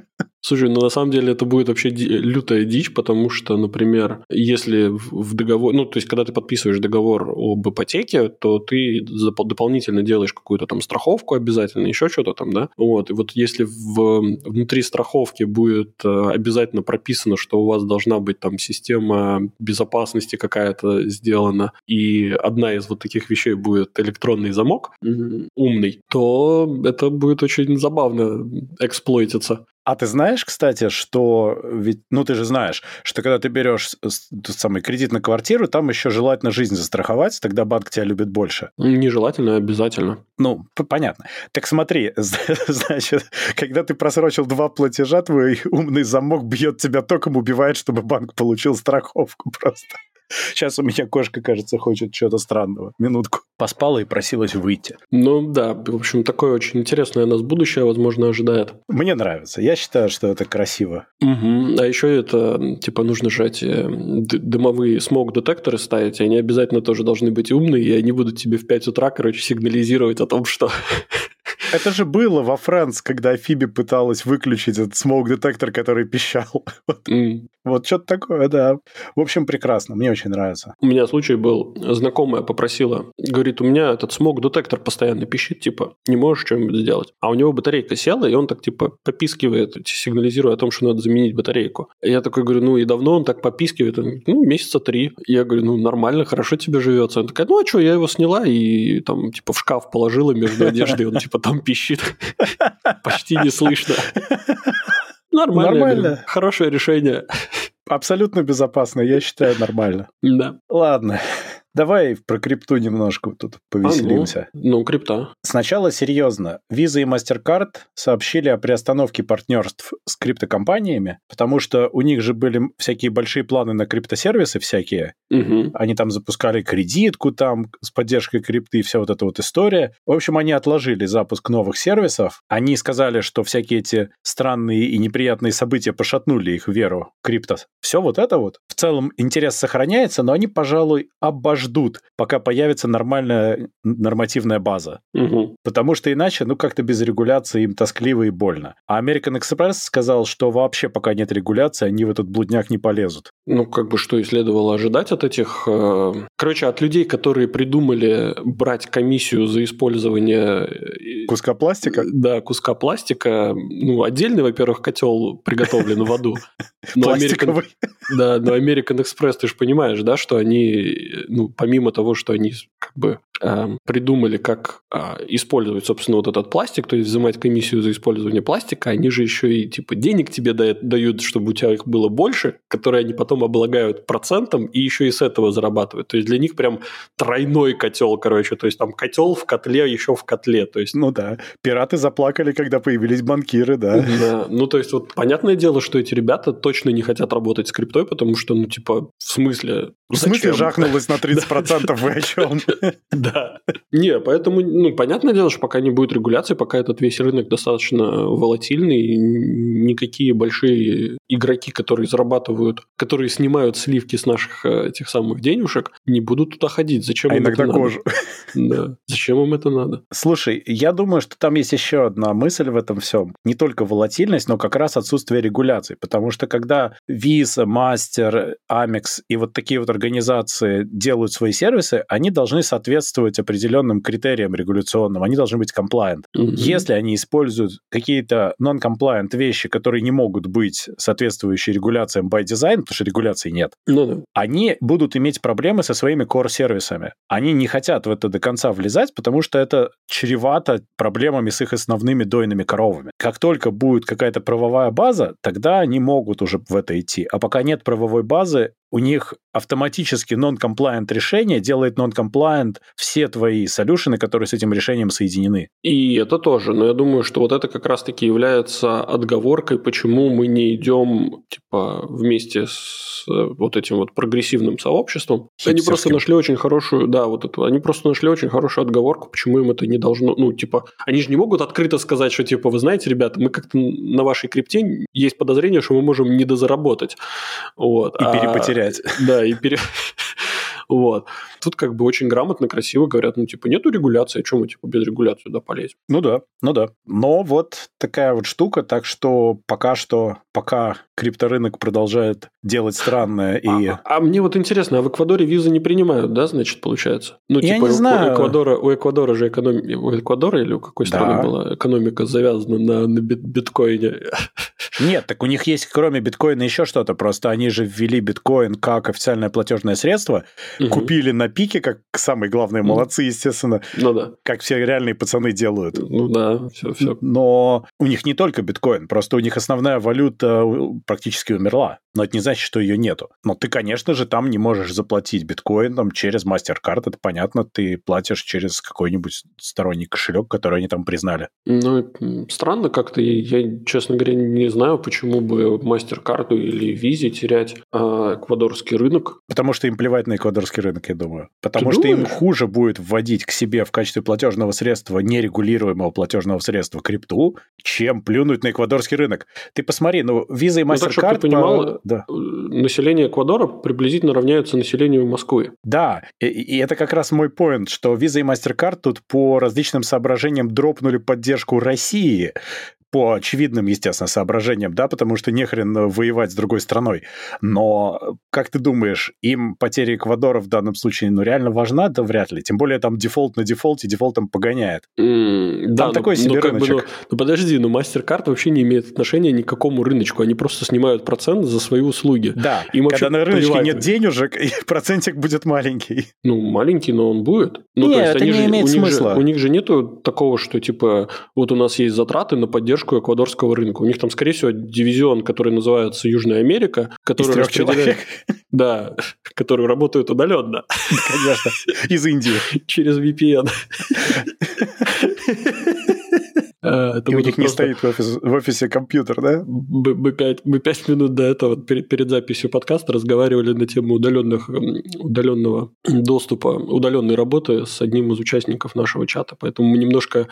Слушай, ну на самом деле это будет вообще лютая дичь, потому что, например, если в в договор, ну то есть когда ты подписываешь договор об ипотеке, то ты дополнительно делаешь какую-то там страховку обязательно, еще что-то там, да. Вот и вот если в, внутри страховки будет э, обязательно прописано, что у вас должна быть там система безопасности какая-то сделана, и одна из вот таких вещей будет электронный замок м, умный, то это будет очень забавно эксплойтиться. А ты знаешь, кстати, что ведь, ну ты же знаешь, что когда ты берешь тот самый кредит на квартиру, там еще желательно жизнь застраховать, тогда банк тебя любит больше. Нежелательно, обязательно. Ну, понятно. Так смотри, значит, когда ты просрочил два платежа, твой умный замок бьет тебя током, убивает, чтобы банк получил страховку просто. Сейчас у меня кошка, кажется, хочет чего-то странного. Минутку. Поспала и просилась выйти. Ну да, в общем, такое очень интересное нас будущее, возможно, ожидает. Мне нравится. Я считаю, что это красиво. Мгм. А еще это, типа, нужно же эти дымовые смог-детекторы ставить, они обязательно тоже должны быть умные, и они будут тебе в 5 утра, короче, сигнализировать о том, что... Это же было во Франц, когда Фиби пыталась выключить этот смог-детектор, который пищал. М. вот что-то такое, да. В общем, прекрасно. Мне очень нравится. У меня случай был, знакомая попросила, говорит, у меня этот смог-детектор постоянно пищит, типа, не можешь что-нибудь сделать. А у него батарейка села, и он так, типа, попискивает, сигнализируя о том, что надо заменить батарейку. Я такой говорю, ну и давно он так попискивает? Он говорит, ну, месяца три. Я говорю, ну, нормально, хорошо тебе живется. Она такая, ну, а что, я его сняла и там, типа, в шкаф положила между одеждой, он, типа, там пищит. Почти не слышно. Нормально. Нормально. Хорошее решение. Абсолютно безопасно, я считаю, нормально. Да. Ладно, давай про крипту немножко тут повеселимся. А, ну, ну, крипта. Сначала серьезно. Visa и MasterCard сообщили о приостановке партнерств с криптокомпаниями, потому что у них же были всякие большие планы на криптосервисы всякие. Мгм. Они там запускали кредитку там с поддержкой крипты и вся вот эта вот история. В общем, они отложили запуск новых сервисов. Они сказали, что всякие эти странные и неприятные события пошатнули их веру в крипто. Все вот это вот. В целом интерес сохраняется, но они, пожалуй, обождут, пока появится нормальная нормативная база. Мгм. Потому что иначе, ну, как-то без регуляции им тоскливо и больно. А American Express сказал, что вообще пока нет регуляции, они в этот блудняк не полезут. Ну, как бы что и следовало ожидать от этих... э, Короче, от людей, которые придумали брать комиссию за использование... э, Куска пластика? Да, куска пластика. Ну, отдельный, во-первых, котел приготовлен в аду. Но American, Пластиковый. да, но American Express, ты же понимаешь, да, что они, ну, помимо того, что они как бы э, придумали, как э, использовать, собственно, вот этот пластик, то есть взимать комиссию за использование пластика, они же еще и типа денег тебе дают, чтобы у тебя их было больше, которые они потом облагают процентом и еще и с этого зарабатывают. То есть для них прям тройной котел, короче, то есть там котел в котле, еще в котле, то есть... Ну да, пираты заплакали, когда появились банкиры, да. Да, ну то есть вот понятное дело, что эти ребята точно не хотят работать с криптой, потому что, ну типа, в смысле... В смысле жахнулось на 30%, вы о чем? Да. Не, поэтому, ну, понятное дело, что пока не будет регуляции, пока этот весь рынок достаточно волатильный, никакие большие игроки, которые зарабатывают, которые снимают сливки с наших э, этих самых денежек, не будут туда ходить. Зачем а им иногда это кожу. Надо? Да. Зачем им это надо? Слушай, я думаю, что там есть еще одна мысль в этом всем. Не только волатильность, но как раз отсутствие регуляций. Потому что когда Visa, Master, Amex и вот такие вот организации делают свои сервисы, они должны соответствовать определенным критериям регуляционным. Они должны быть compliant. Mm-hmm. Если они используют какие-то non-compliant вещи, которые не могут быть соответствующие регуляциям by design, потому что регуляций нет, да. они будут иметь проблемы со своими core-сервисами. Они не хотят в это до конца влезать, потому что это чревато проблемами с их основными дойными коровами. Как только будет какая-то правовая база, тогда они могут уже в это идти. А пока нет правовой базы, у них автоматически non-compliant решение делает non-compliant все твои солюшены, которые с этим решением соединены. И это тоже, но я думаю, что вот это как раз-таки является отговоркой, почему мы не идем типа вместе с вот этим вот прогрессивным сообществом. Они просто нашли очень хорошую, да, вот эту, они просто нашли очень хорошую отговорку, почему им это не должно, ну, типа, они же не могут открыто сказать, что, типа, вы знаете, ребята, мы как-то на вашей крипте есть подозрение, что мы можем недозаработать. Вот. И а, перепотерять. Да, и пере... Вот. Тут как бы очень грамотно, красиво говорят, ну, типа, нету регуляции, о чем мы, типа, без регуляции туда полезем? Ну да, ну да. Но вот такая вот штука, так что пока что, пока крипторынок продолжает делать странное и... А, а мне вот интересно, а в Эквадоре визы не принимают, да, значит, получается? Ну, Я типа, не знаю. У Эквадора, у Эквадора же экономика... У Эквадора или у какой да. страны была экономика завязана на, на бит биткоине? Нет, так у них есть кроме биткоина еще что-то. Просто они же ввели биткоин как официальное платежное средство, угу. купили на пике, как самые главные молодцы, естественно. Ну да. Как все реальные пацаны делают. Ну да, все, все. Но у них не только биткоин, просто у них основная валюта практически умерла. Но это не значит, что ее нету. Но ты, конечно же, там не можешь заплатить биткоином через MasterCard. Это понятно, ты платишь через какой-нибудь сторонний кошелек, который они там признали. Ну, странно как-то. Я, честно говоря, не знаю, почему бы MasterCard или Visa терять а, эквадорский рынок. Потому что им плевать на эквадорский рынок, я думаю. Потому Ты что думаешь? им хуже будет вводить к себе в качестве платежного средства, нерегулируемого платежного средства крипту, чем плюнуть на эквадорский рынок. Ты посмотри, ну, Visa и MasterCard... Ну, так, чтобы ты понимал, по... да. население Эквадора приблизительно равняется населению Москвы. Да, и, и это как раз мой поинт, что Visa и MasterCard тут по различным соображениям дропнули поддержку России, по очевидным, естественно, соображениям, да, потому что нехрен воевать с другой страной. Но, как ты думаешь, им потеря Эквадора в данном случае, ну, реально важна? Да вряд ли. Тем более там дефолт на дефолте, дефолтом погоняет. Mm, там да, такой ну, себе ну, рыночек. Бы, ну, ну, подожди, ну, MasterCard вообще не имеет отношения ни к какому рыночку. Они просто снимают процент за свои услуги. Да, Им когда на рыночке плевать. нет денежек, процентик будет маленький. Ну, маленький, но он будет. Ну, нет, это не же, имеет у смысла. Них же, у них же нету такого, что, типа, вот у нас есть затраты на поддержку эквадорского рынка. У них там, скорее всего, дивизион, который называется Южная Америка, который распределяет... Да, который работает удаленно. Конечно, из Индии. Через VPN. А, это И у них не стоит в, офис, в офисе компьютер, да? Мы, мы, пять, мы пять минут до этого, перед, перед записью подкаста, разговаривали на тему удаленных, удаленного доступа, удаленной работы с одним из участников нашего чата. Поэтому мы немножко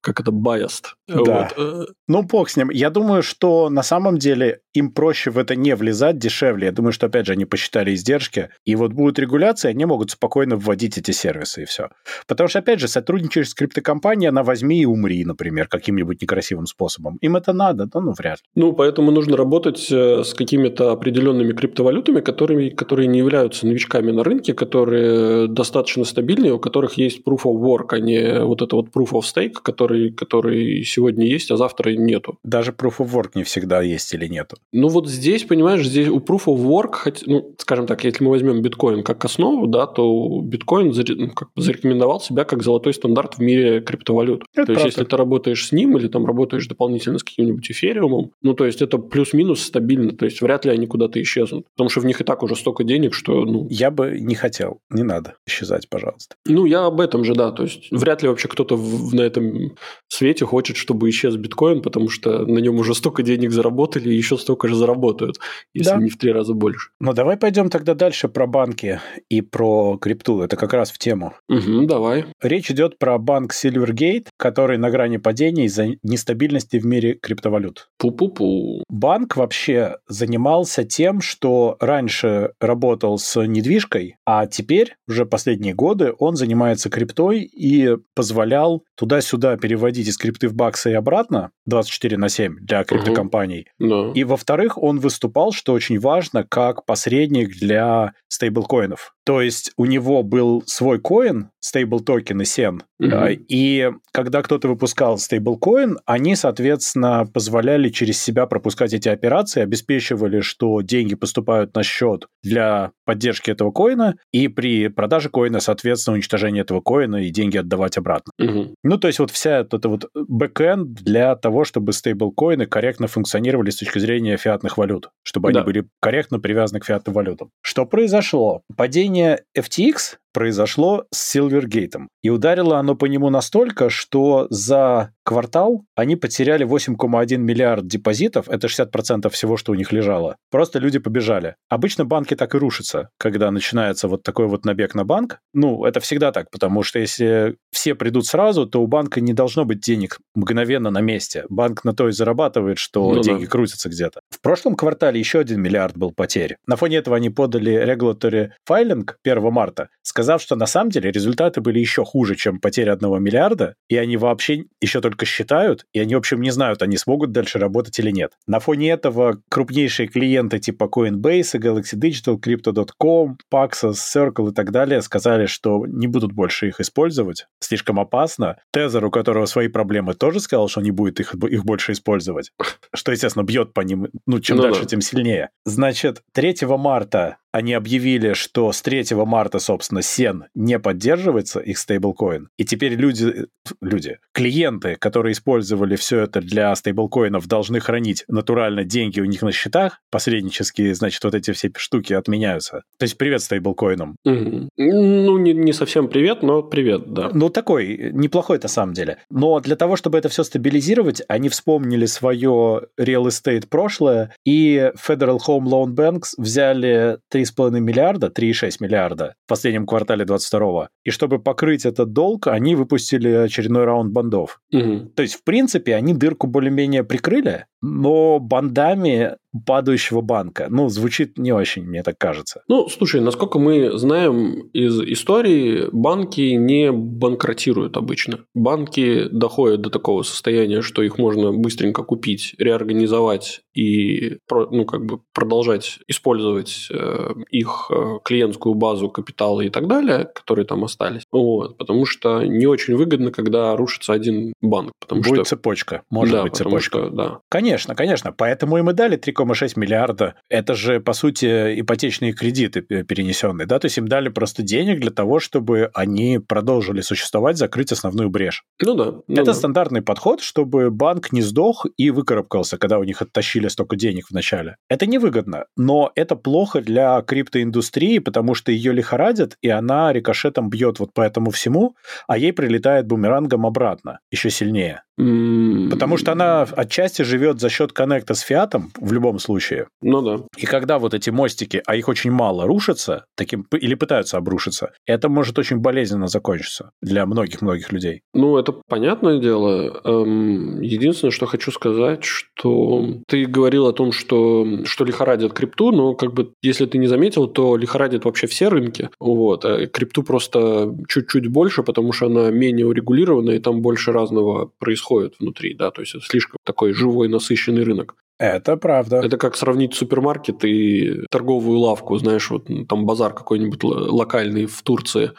как это, biased. Да. Вот. Ну, бог с ним. Я думаю, что на самом деле им проще в это не влезать, дешевле. Я думаю, что, опять же, они посчитали издержки. И вот будет регуляция, они могут спокойно вводить эти сервисы, и все. Потому что, опять же, сотрудничаешь с криптокомпанией, она возьми и умри, например, каким-нибудь некрасивым способом. Им это надо, да, ну, вряд ли. Ну, поэтому нужно работать э, с какими-то определенными криптовалютами, которыми, которые не являются новичками на рынке, которые достаточно стабильные, у которых есть proof of work, а не вот это вот proof of stake, который который, который сегодня есть, а завтра нету. Даже Proof of Work не всегда есть или нету. Ну вот здесь, понимаешь, здесь у Proof of Work, хоть, ну, скажем так, если мы возьмем биткоин как основу, да, то биткоин ну, как бы зарекомендовал себя как золотой стандарт в мире криптовалют. Это то правда. есть, если ты работаешь с ним или там работаешь дополнительно с каким-нибудь эфириумом, ну, то есть, это плюс-минус стабильно, то есть, вряд ли они куда-то исчезнут, потому что в них и так уже столько денег, что, ну... Я бы не хотел, не надо исчезать, пожалуйста. Ну, я об этом же, да, то есть, вряд ли вообще кто-то в, на этом свете хочет, чтобы исчез биткоин, потому что на нем уже столько денег заработали, и еще столько же заработают, если да. не в три раза больше. Ну, давай пойдем тогда дальше про банки и про крипту. Это как раз в тему. Угу, давай. Речь идет про банк Silvergate, который на грани падения из-за нестабильности в мире криптовалют. Пу-пу-пу. Банк вообще занимался тем, что раньше работал с недвижкой, а теперь, уже последние годы, он занимается криптой и позволял туда-сюда переводить из крипты в баксы и обратно 24 на 7 для криптокомпаний. Угу. Да. И во-вторых, он выступал, что очень важно, как посредник для стейблкоинов. То есть у него был свой коин, стейбл токены SEN, mm-hmm. и когда кто-то выпускал стейблкоин, они, соответственно, позволяли через себя пропускать эти операции, обеспечивали, что деньги поступают на счет для поддержки этого коина, и при продаже коина, соответственно, уничтожение этого коина и деньги отдавать обратно. Mm-hmm. Ну, то есть вот вся эта вот бэкэнд для того, чтобы стейблкоины корректно функционировали с точки зрения фиатных валют, чтобы да. они были корректно привязаны к фиатным валютам. Что произошло? Падение падение FTX произошло с Silvergate. И ударило оно по нему настолько, что за квартал они потеряли 8,1 миллиард депозитов, это 60% всего, что у них лежало. Просто люди побежали. Обычно банки так и рушатся, когда начинается вот такой вот набег на банк. Ну, это всегда так, потому что если все придут сразу, то у банка не должно быть денег мгновенно на месте. Банк на то и зарабатывает, что ну, деньги да. крутятся где-то. В прошлом квартале еще один миллиард был потерь. На фоне этого они подали regulatory filing 1 марта, сказав, что на самом деле результаты были еще хуже, чем потеря одного миллиарда, и они вообще еще только считают, и они, в общем, не знают, они смогут дальше работать или нет. На фоне этого крупнейшие клиенты типа Coinbase, Galaxy Digital, Crypto.com, Paxos, Circle и так далее сказали, что не будут больше их использовать, слишком опасно. Тезер, у которого свои проблемы, тоже сказал, что не будет их, их больше использовать, что, естественно, бьет по ним, ну, чем ну, дальше, да. тем сильнее. Значит, 3 марта они объявили, что с 3 марта, собственно, Сен не поддерживается, их стейблкоин. И теперь люди, люди, клиенты, которые использовали все это для стейблкоинов, должны хранить натурально деньги у них на счетах. Посреднические, значит, вот эти все штуки отменяются. То есть привет стейблкоинам. Угу. Ну, не, не совсем привет, но привет, да. Ну, такой, неплохой на самом деле. Но для того, чтобы это все стабилизировать, они вспомнили свое real estate прошлое, и Federal Home Loan Banks взяли 3,5 миллиарда, 3,6 миллиарда в последнем квартале 22 И чтобы покрыть этот долг, они выпустили очередной раунд бандов. Угу. То есть, в принципе, они дырку более-менее прикрыли, но бандами падающего банка. Ну, звучит не очень, мне так кажется. Ну, слушай, насколько мы знаем из истории, банки не банкротируют обычно. Банки доходят до такого состояния, что их можно быстренько купить, реорганизовать и ну, как бы продолжать использовать э, их э, клиентскую базу капитала и так далее, которые там остались. Вот, потому что не очень выгодно, когда рушится один банк. Потому Будет что... цепочка. Может да, быть цепочка. Что, да. Конечно, конечно. Поэтому им и дали 3,6 миллиарда. Это же, по сути, ипотечные кредиты перенесенные. Да? То есть им дали просто денег для того, чтобы они продолжили существовать, закрыть основную брешь. Ну да. Ну это да. стандартный подход, чтобы банк не сдох и выкарабкался, когда у них оттащили столько денег в начале. Это невыгодно, но это плохо для криптоиндустрии, потому что ее лихорадят, и она рикошетом бьет вот по этому всему, а ей прилетает бумерангом обратно, еще сильнее. Потому что она отчасти живет за счет коннекта с фиатом в любом случае. Ну да. И когда вот эти мостики, а их очень мало, рушатся, таким, или пытаются обрушиться, это может очень болезненно закончиться для многих-многих людей. Ну, это понятное дело. Эм, единственное, что хочу сказать, что ты говорил о том, что, что лихорадит крипту, но как бы, если ты не заметил, то лихорадит вообще все рынки. Вот. А крипту просто чуть-чуть больше, потому что она менее урегулирована, и там больше разного происходит происходит внутри, да, то есть это слишком такой живой, насыщенный рынок. Это правда. Это как сравнить супермаркет и торговую лавку, знаешь, вот там базар какой-нибудь локальный в Турции.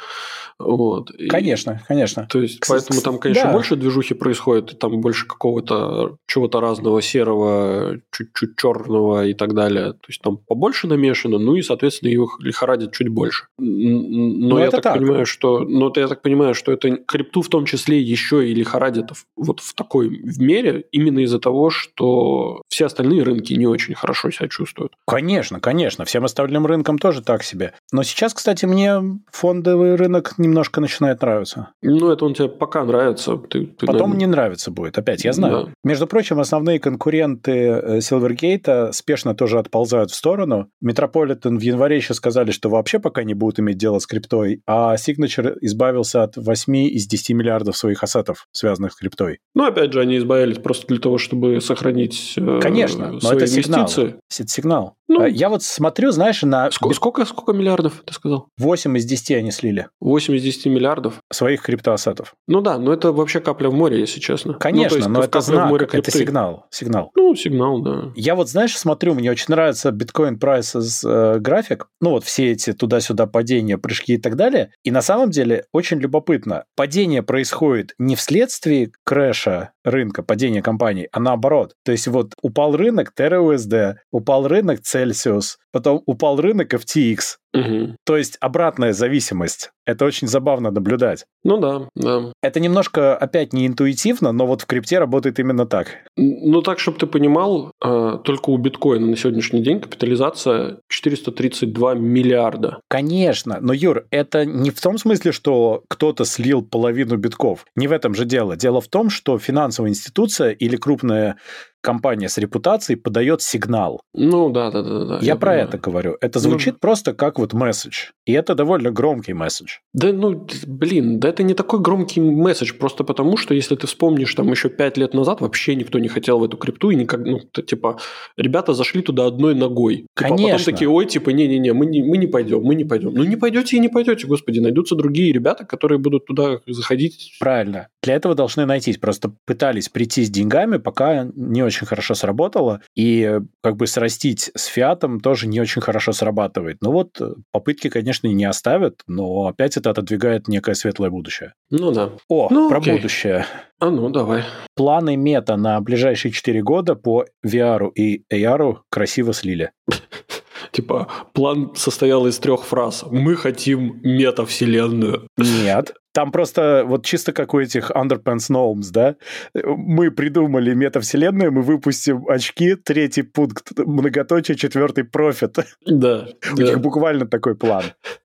Вот. Конечно, и, конечно. То есть, Кстати, поэтому там, конечно, да. больше движухи происходит, и там больше какого-то чего-то разного, серого, чуть-чуть черного и так далее. То есть, там побольше намешано, ну и, соответственно, их лихорадит чуть больше. Но ну, я так, так понимаю, что... Но я так понимаю, что это крипту в том числе еще и лихорадит вот в такой в мере именно из-за того, что все остальные рынки не очень хорошо себя чувствуют. Конечно, конечно. Всем остальным рынкам тоже так себе. Но сейчас, кстати, мне фондовый рынок немножко начинает нравиться. Ну, это он тебе пока нравится. Ты, ты Потом наверное... не нравится будет. Опять, я знаю. Да. Между прочим, основные конкуренты э, Silvergate спешно тоже отползают в сторону. Metropolitan в январе еще сказали, что вообще пока не будут иметь дело с криптой, а Signature избавился от 8 из 10 миллиардов своих ассетов, связанных с криптой. Ну, опять же, они избавились просто для того, чтобы сохранить э, Конечно, но это инвестиции. сигнал. Это сигнал. Ну, э, я вот смотрю, знаешь, на... Сколько, сколько, сколько миллиардов, ты сказал? 8 из 10 они слили. 8 из 10 миллиардов? Своих криптоассетов. Ну да, но это вообще капля в море, если честно. Ну, Конечно, ну, но это знак, море это сигнал. Сигнал. Ну, сигнал, да. Я вот, знаешь, смотрю, мне очень нравится биткоин прайс э, график, ну вот все эти туда-сюда падения, прыжки и так далее. И на самом деле очень любопытно. Падение происходит не вследствие крэша рынка, падения компаний, а наоборот. То есть вот упал рынок TerraUSD, упал рынок Celsius, потом упал рынок FTX. Угу. То есть обратная зависимость. Это очень забавно наблюдать. Ну да, да. Это немножко опять не интуитивно, но вот в крипте работает именно так. Ну так, чтобы ты понимал, а, только у биткоина на сегодняшний день капитализация 432 миллиарда. Конечно, но Юр, это не в том смысле, что кто-то слил половину битков. Не в этом же дело. Дело в том, что финансовая институция или крупная компания с репутацией подает сигнал. Ну да, да, да, да. Я, я про понимаю. это говорю. Это ну, звучит ну, просто как вот месседж. И это довольно громкий месседж. Да, ну, блин, да это не такой громкий месседж, просто потому что, если ты вспомнишь, там еще пять лет назад вообще никто не хотел в эту крипту, и никак, ну, типа, ребята зашли туда одной ногой. Конечно. Типа, а потом такие, ой, типа, не-не-не, мы не, мы не пойдем, мы не пойдем. Ну, не пойдете и не пойдете, господи, найдутся другие ребята, которые будут туда заходить. Правильно. Для этого должны найтись. Просто пытались прийти с деньгами, пока не очень хорошо сработало, и как бы срастить с фиатом тоже не очень хорошо срабатывает. Ну вот попытки, конечно, не оставят, но опять это отодвигает некое светлое будущее. Ну да. О, ну, про окей. будущее. А ну, давай. Планы мета на ближайшие 4 года по VR и AR красиво слили. Типа, план состоял из трех фраз. Мы хотим метавселенную. Нет. Там просто вот чисто как у этих Underpants Gnomes, да? Мы придумали метавселенную, мы выпустим очки, третий пункт, многоточие, четвертый профит. Да. У да. них буквально такой план.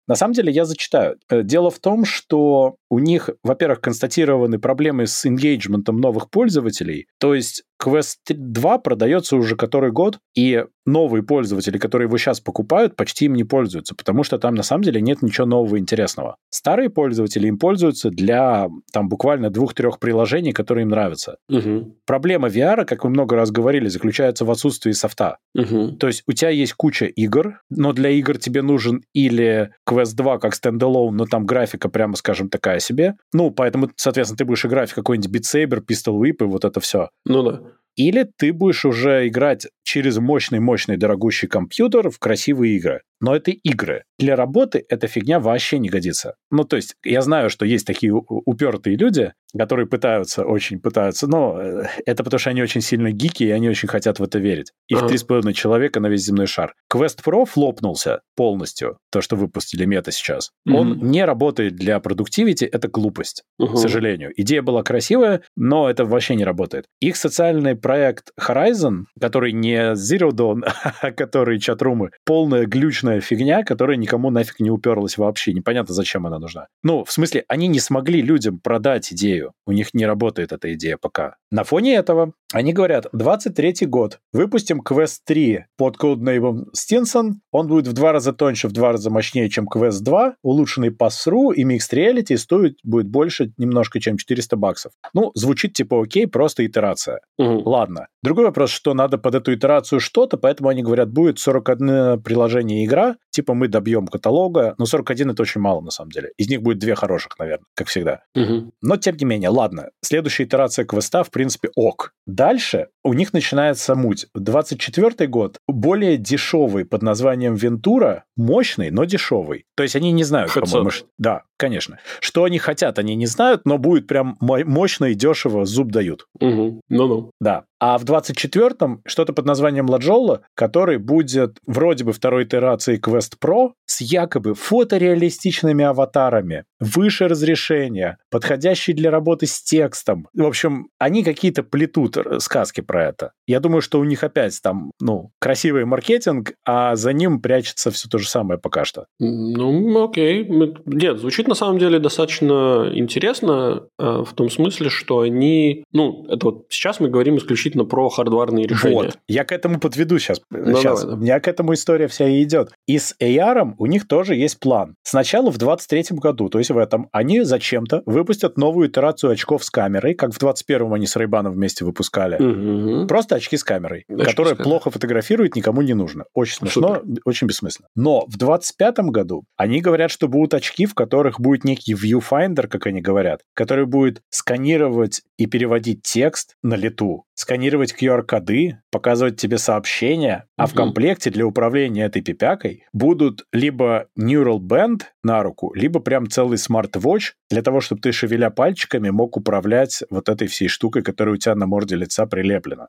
На самом деле я зачитаю. Э, дело в том, что у них, во-первых, констатированы проблемы с engagement новых пользователей. То есть Quest 2 продается уже который год, и новые пользователи, которые его сейчас покупают, почти им не пользуются, потому что там на самом деле нет ничего нового интересного. Старые пользователи им пользуются для там буквально двух-трех приложений, которые им нравятся. Угу. Проблема VR, как мы много раз говорили, заключается в отсутствии софта. Угу. То есть у тебя есть куча игр, но для игр тебе нужен или Quest 2 как стендалон, но там графика, прямо скажем, такая себе. Ну, поэтому, соответственно, ты будешь играть в какой-нибудь Beat Saber, Pistol Whip и вот это все. Ну да. Или ты будешь уже играть через мощный-мощный дорогущий компьютер в красивые игры. Но это игры. Для работы эта фигня вообще не годится. Ну, то есть, я знаю, что есть такие упертые люди, которые пытаются, очень пытаются, но э, это потому, что они очень сильно гики, и они очень хотят в это верить. Их три с половиной человека на весь земной шар. Quest Pro флопнулся полностью, то, что выпустили мета сейчас. Mm-hmm. Он не работает для продуктивити, это глупость, uh-huh. к сожалению. Идея была красивая, но это вообще не работает. Их социальный проект Horizon, который не Zero Dawn, а который чатрумы, полная глючная фигня, которая никому нафиг не уперлась вообще. Непонятно, зачем она нужна. Ну, в смысле, они не смогли людям продать идею. У них не работает эта идея пока. На фоне этого они говорят, 23 год, выпустим Quest 3 под коднеймом Stinson, он будет в два раза тоньше, в два раза мощнее, чем Quest 2, улучшенный pass-through и Mixed Reality стоит будет больше немножко, чем 400 баксов. Ну, звучит типа окей, просто итерация. Угу. Ладно. Другой вопрос, что надо под эту итерацию что-то, поэтому они говорят, будет 41 приложение игра, типа мы добьем каталога, но 41 это очень мало на самом деле. Из них будет две хороших, наверное, как всегда. Угу. Но тем не менее, ладно. Следующая итерация квеста, в принципе, ок. Дальше у них начинается муть. 24 год более дешевый под названием Вентура, мощный, но дешевый. То есть они не знают, по-моему. Да, конечно. Что они хотят, они не знают, но будет прям мощно и дешево, зуб дают. Угу. Ну-ну. Да. А в 24-м что-то под названием Ладжолла, который будет вроде бы второй итерации Quest Pro с якобы фотореалистичными аватарами, выше разрешения, подходящий для работы с текстом. В общем, они какие-то плетут сказки про это. Я думаю, что у них опять там, ну, красивый маркетинг, а за ним прячется все то же самое пока что. Ну, окей. Нет, звучит на самом деле достаточно интересно э, в том смысле, что они, ну, это вот сейчас мы говорим исключительно про хардварные решения. Вот, я к этому подведу сейчас. Ну, сейчас. Давай, да. У меня к этому история вся и идет. И с AR у них тоже есть план. Сначала в 23 году, то есть в этом, они зачем-то выпустят новую итерацию очков с камерой, как в 21-м они с Рейбаном вместе выпускали. Угу. Просто очки с камерой, очки которые плохо фотографируют, никому не нужно. Очень смешно, Супер. очень бессмысленно. Но в 25 году они говорят, что будут очки, в которых будет некий viewfinder, как они говорят, который будет сканировать и переводить текст на лету, сканировать QR-коды, показывать тебе сообщения, а в комплекте для управления этой пипякой будут либо Neural Band на руку, либо прям целый смарт-вотч для того, чтобы ты, шевеля пальчиками, мог управлять вот этой всей штукой, которая у тебя на морде лица прилеплена.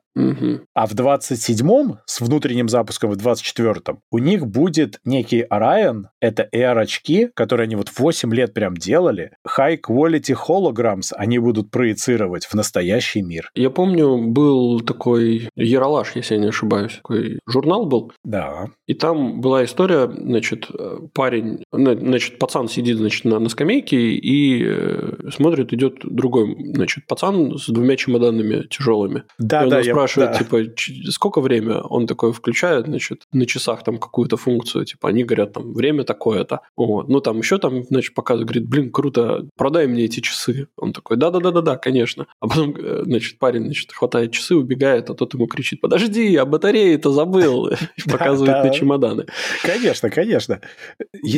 А в 27-м, с внутренним запуском в 24-м, у них будет некий Orion, это AR-очки, которые они вот 8 лет прям делали, High Quality Holograms они будут проецировать в настоящий мир. Я помню, был такой Яралаш, если я не ошибаюсь, такой журнал был. Да. И там была история, значит, парень, значит, пацан сидит, значит, на, на скамейке и э, смотрит, идет другой, значит, пацан с двумя чемоданами тяжелыми. Да, и он да. спрашивает, да. типа, сколько время? Он такой включает, значит, на часах там какую-то функцию, типа, они говорят, там, время такое-то. Вот. Ну, там еще там, значит, показывает, говорит, блин, круто, продай мне эти часы. Он такой, да-да-да-да-да, конечно. А потом, э, значит, парень, значит, хватает часы, убегает, а тот ему кричит, подожди, а батареи-то забыл. Показывает на чемоданы. Конечно, конечно.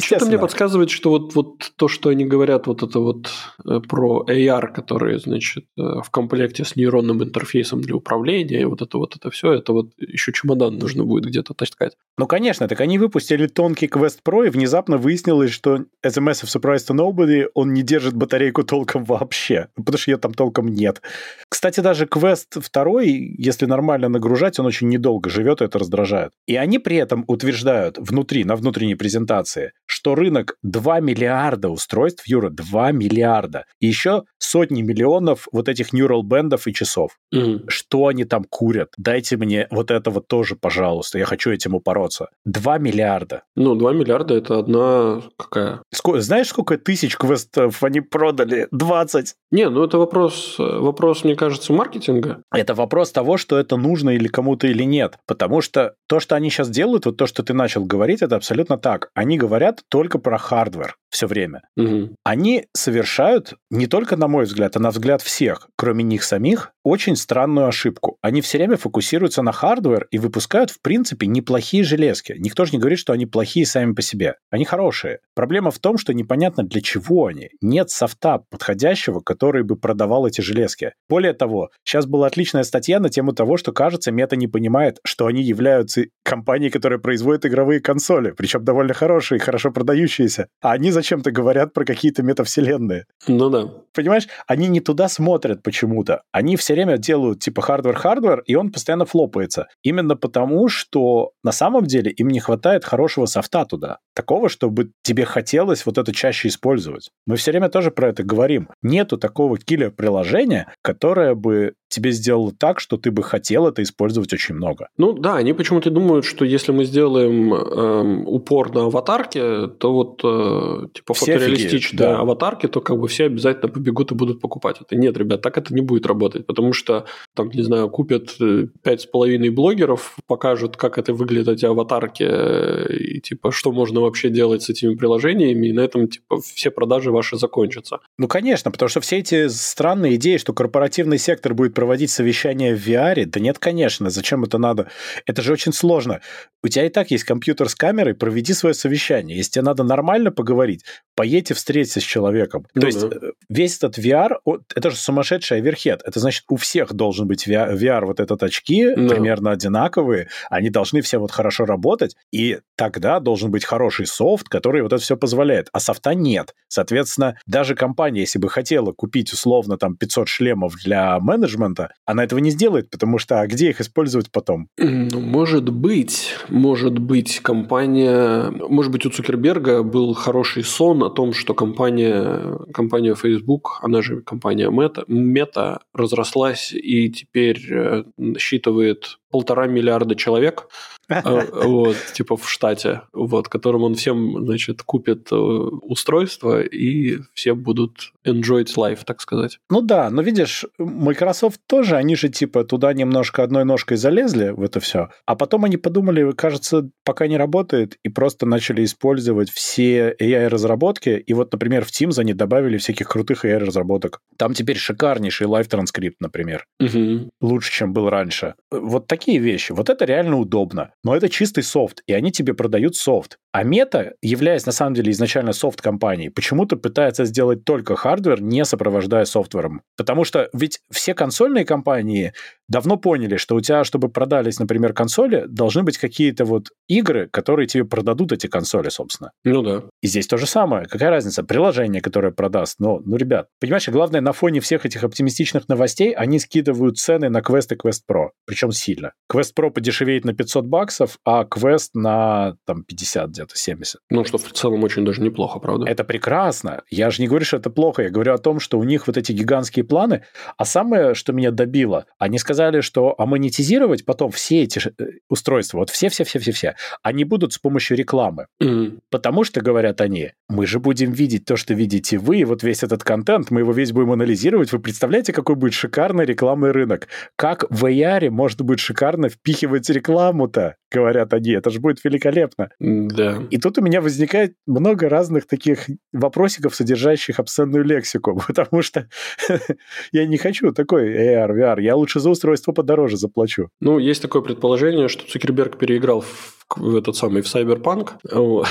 Что-то мне подсказывает, что вот, вот то, что они говорят, вот это вот э, про AR, который, значит, э, в комплекте с нейронным интерфейсом для управления, и вот это вот это все, это вот еще чемодан нужно будет где-то таскать. Ну, конечно, так они выпустили тонкий Quest Pro, и внезапно выяснилось, что as a massive surprise to nobody, он не держит батарейку толком вообще, потому что ее там толком нет. Кстати, даже Quest 2, если нормально нагружать, он очень недолго живет, и это раздражает. И они при этом утверждают внутри, на внутренней презентации, что рынок 2 миллиарда устройств, Юра, 2 миллиарда. И еще сотни миллионов вот этих neural бендов и часов. Mm. Что они там курят? Дайте мне вот это вот тоже, пожалуйста. Я хочу этим упороться. 2 миллиарда. Ну, 2 миллиарда это одна какая? Сколько, знаешь, сколько тысяч квестов они продали? 20. Не, ну это вопрос, вопрос, мне кажется, маркетинга. Это вопрос того, что это нужно или кому-то или нет. Потому что то, что они сейчас делают, вот то, что ты начал говорить, это абсолютно так. Они говорят только про hardware все время. Угу. Они совершают, не только на мой взгляд, а на взгляд всех, кроме них самих, очень странную ошибку. Они все время фокусируются на hardware и выпускают, в принципе, неплохие железки. Никто же не говорит, что они плохие сами по себе. Они хорошие. Проблема в том, что непонятно для чего они. Нет софта подходящего, который бы продавал эти железки. Более того, сейчас была отличная статья на тему того, что, кажется, Meta не понимает, что они являются компанией, которая производит игровые консоли, причем довольно хорошие, хорошо продающиеся. А они зачем-то говорят про какие-то метавселенные. Ну да. Понимаешь, они не туда смотрят почему-то. Они все время делают типа hardware-hardware, и он постоянно flop ается. Именно потому, что на самом деле им не хватает хорошего софта туда. Такого, чтобы тебе хотелось вот это чаще использовать. Мы все время тоже про это говорим. Нету такого киллер-приложения, которое бы тебе сделало так, что ты бы хотел это использовать очень много. Ну да, они почему-то думают, что если мы сделаем эм, упор на аватарке, то вот э, типа фотореалистичные да. аватарки, то как бы все обязательно побегут и будут покупать это. Нет, ребят, так это не будет работать, потому что, там, не знаю, купят э, пять с половиной блогеров, покажут, как это выглядит эти аватарки, э, и, типа, что можно вообще делать с этими приложениями, и на этом, типа, все продажи ваши закончатся. Ну, конечно, потому что все эти странные идеи, что корпоративный сектор будет проводить совещания в VR, да нет, конечно, зачем это надо? Это же очень сложно. У тебя и так есть компьютер с камерой, проведи свое совещание. Если тебе надо нормально поговорить, поедьте встретиться с человеком. Ну, То есть да. Э, весь этот VR, это же сумасшедший оверхед. Это значит, у всех должен быть VR, VR вот этот очки, да. примерно одинаковые, они должны все вот хорошо работать, и тогда должен быть хороший софт, который вот это все позволяет. А софта нет. Соответственно, даже компания, если бы хотела купить условно там 500 шлемов для менеджмента, она этого не сделает, потому что а где их использовать потом? Ну, может быть, может быть, компания, может быть, у Цукерберга был хороший сон о том, что компания, компания Facebook, она же компания Meta, Meta разрослась и теперь э, насчитывает полтора миллиарда человек, э, вот, типа в штате, вот, которым он всем, значит, купит э, устройство, и все будут enjoy life, так сказать. Ну да, но видишь, Microsoft тоже, они же типа туда немножко одной ножкой залезли в это все, а потом они подумали, кажется, пока не работает, и просто начали использовать все AI-разработки, и вот, например, в Teams они добавили всяких крутых AI-разработок. Там теперь шикарнейший Live Transcript, например. Угу. Лучше, чем был раньше. Вот такие вещи. Вот это реально удобно. Но это чистый софт, и они тебе продают софт. А Meta, являясь на самом деле изначально софт-компанией, почему-то пытается сделать только hardware, не сопровождая software ом. Потому что ведь все консольные компании давно поняли, что у тебя, чтобы продались, например, консоли, должны быть какие-то вот игры, которые тебе продадут эти консоли, собственно. Ну да. И здесь то же самое. Какая разница? Приложение, которое продаст. Но, ну, ребят, понимаешь, главное, на фоне всех этих оптимистичных новостей они скидывают цены на Quest и Quest Pro. Причем сильно. Quest Pro подешевеет на 500 баксов, а Quest на там 50 где-то, 70. Ну, что в целом очень даже неплохо, правда? Это прекрасно. Я же не говорю, что это плохо. Я говорю о том, что у них вот эти гигантские планы. А самое, что меня добило, они сказали, что а монетизировать потом все эти э, устройства, вот все-все-все-все-все, они будут с помощью рекламы. Mm. Потому что, говорят они, мы же будем видеть то, что видите вы, и вот весь этот контент, мы его весь будем анализировать. Вы представляете, какой будет шикарный рекламный рынок? Как в AR может быть шикарно впихивать рекламу-то, говорят они. Это же будет великолепно. Да. И тут у меня возникает много разных таких вопросиков, содержащих обсценную лексику, потому что я не хочу такой AR, VR. Я лучше за устройство подороже заплачу. Ну, есть такое предположение, что Цукерберг переиграл в в этот самый, в Cyberpunk.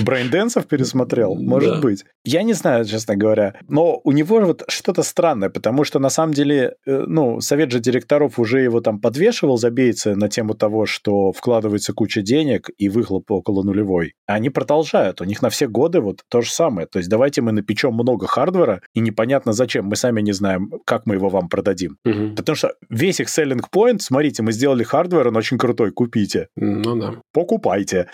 Braindance ов пересмотрел? Может да. быть. Я не знаю, честно говоря. Но у него вот что-то странное, потому что на самом деле, э, ну, совет же директоров уже его там подвешивал, за яйцы на тему того, что вкладывается куча денег и выхлоп около нулевой. А они продолжают. У них на все годы вот то же самое. То есть давайте мы напечем много hardware а, и непонятно зачем. Мы сами не знаем, как мы его вам продадим. Угу. Потому что весь их selling point, смотрите, мы сделали hardware, он очень крутой, купите. Ну да покупайте.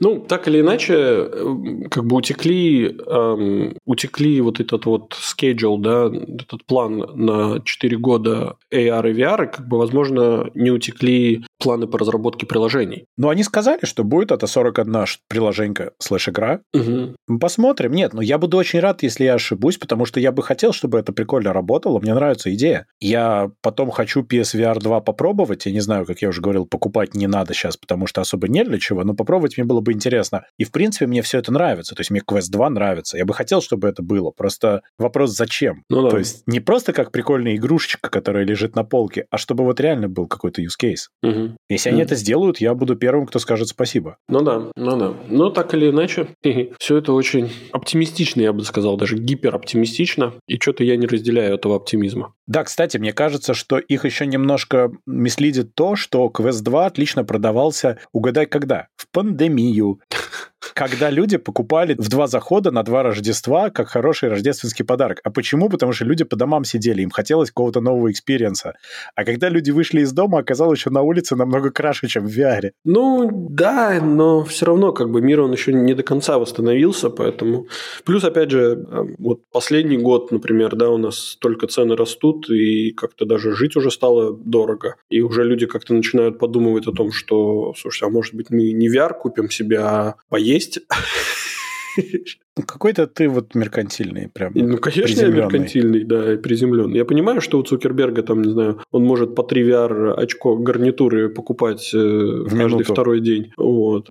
Ну, так или иначе, э, как бы утекли, эм, утекли вот этот вот schedule, да, этот план на 4 года AR и VR, и как бы, возможно, не утекли планы по разработке приложений. Ну, они сказали, что будет это 41 приложенька слэш-игра. Угу. Посмотрим. Нет, но я буду очень рад, если я ошибусь, потому что я бы хотел, чтобы это прикольно работало. Мне нравится идея. Я потом хочу PSVR 2 попробовать. Я не знаю, как я уже говорил, покупать не надо сейчас, потому что особо не для чего, но попробовать мне было бы интересно. И, в принципе, мне все это нравится. То есть мне Quest 2 нравится. Я бы хотел, чтобы это было. Просто вопрос, зачем? Ну, да. То есть не просто как прикольная игрушечка, которая лежит на полке, а чтобы вот реально был какой-то use case. Угу. Если они это сделают, я буду первым, кто скажет спасибо. Ну да, ну да. Но так или иначе, все это очень оптимистично, я бы сказал, даже гипероптимистично. И что-то я не разделяю этого оптимизма. Да, кстати, мне кажется, что их еще немножко mislead ит то, что Quest 2 отлично продавался, угадай когда, в пандемию когда люди покупали в два захода на два Рождества как хороший рождественский подарок. А почему? Потому что люди по домам сидели, им хотелось какого-то нового experience а. А когда люди вышли из дома, оказалось, что на улице намного краше, чем в VR. Ну, да, но все равно как бы мир, он еще не до конца восстановился, поэтому... Плюс, опять же, а, вот последний год, например, да, у нас только цены растут, и как-то даже жить уже стало дорого. И уже люди как-то начинают подумывать о том, что, слушайте, а может быть мы не VR купим себе, а поесть есть. Ну, какой-то ты вот меркантильный прям. Ну, конечно, я меркантильный, да, приземленный. Я понимаю, что у Цукерберга там, не знаю, он может по 3 VR очко гарнитуры покупать э, в каждый минуту. второй день. Вот.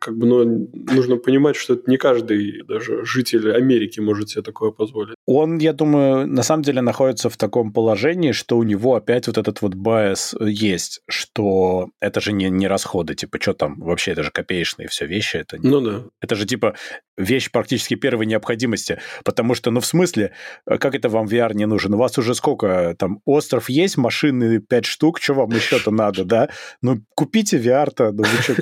Как бы, но нужно понимать, что это не каждый даже житель Америки может себе такое позволить. Он, я думаю, на самом деле находится в таком положении, что у него опять вот этот вот байс есть, что это же не, не расходы, типа, что там, вообще это же копеечные все вещи. Это, ну да. Это же типа вещь практически первой необходимости, потому что, ну, в смысле, э, как это вам VR не нужен? У вас уже сколько, там, остров есть, машины 5 штук, что вам еще-то надо, да? Ну, купите VR-то, ну, вы что.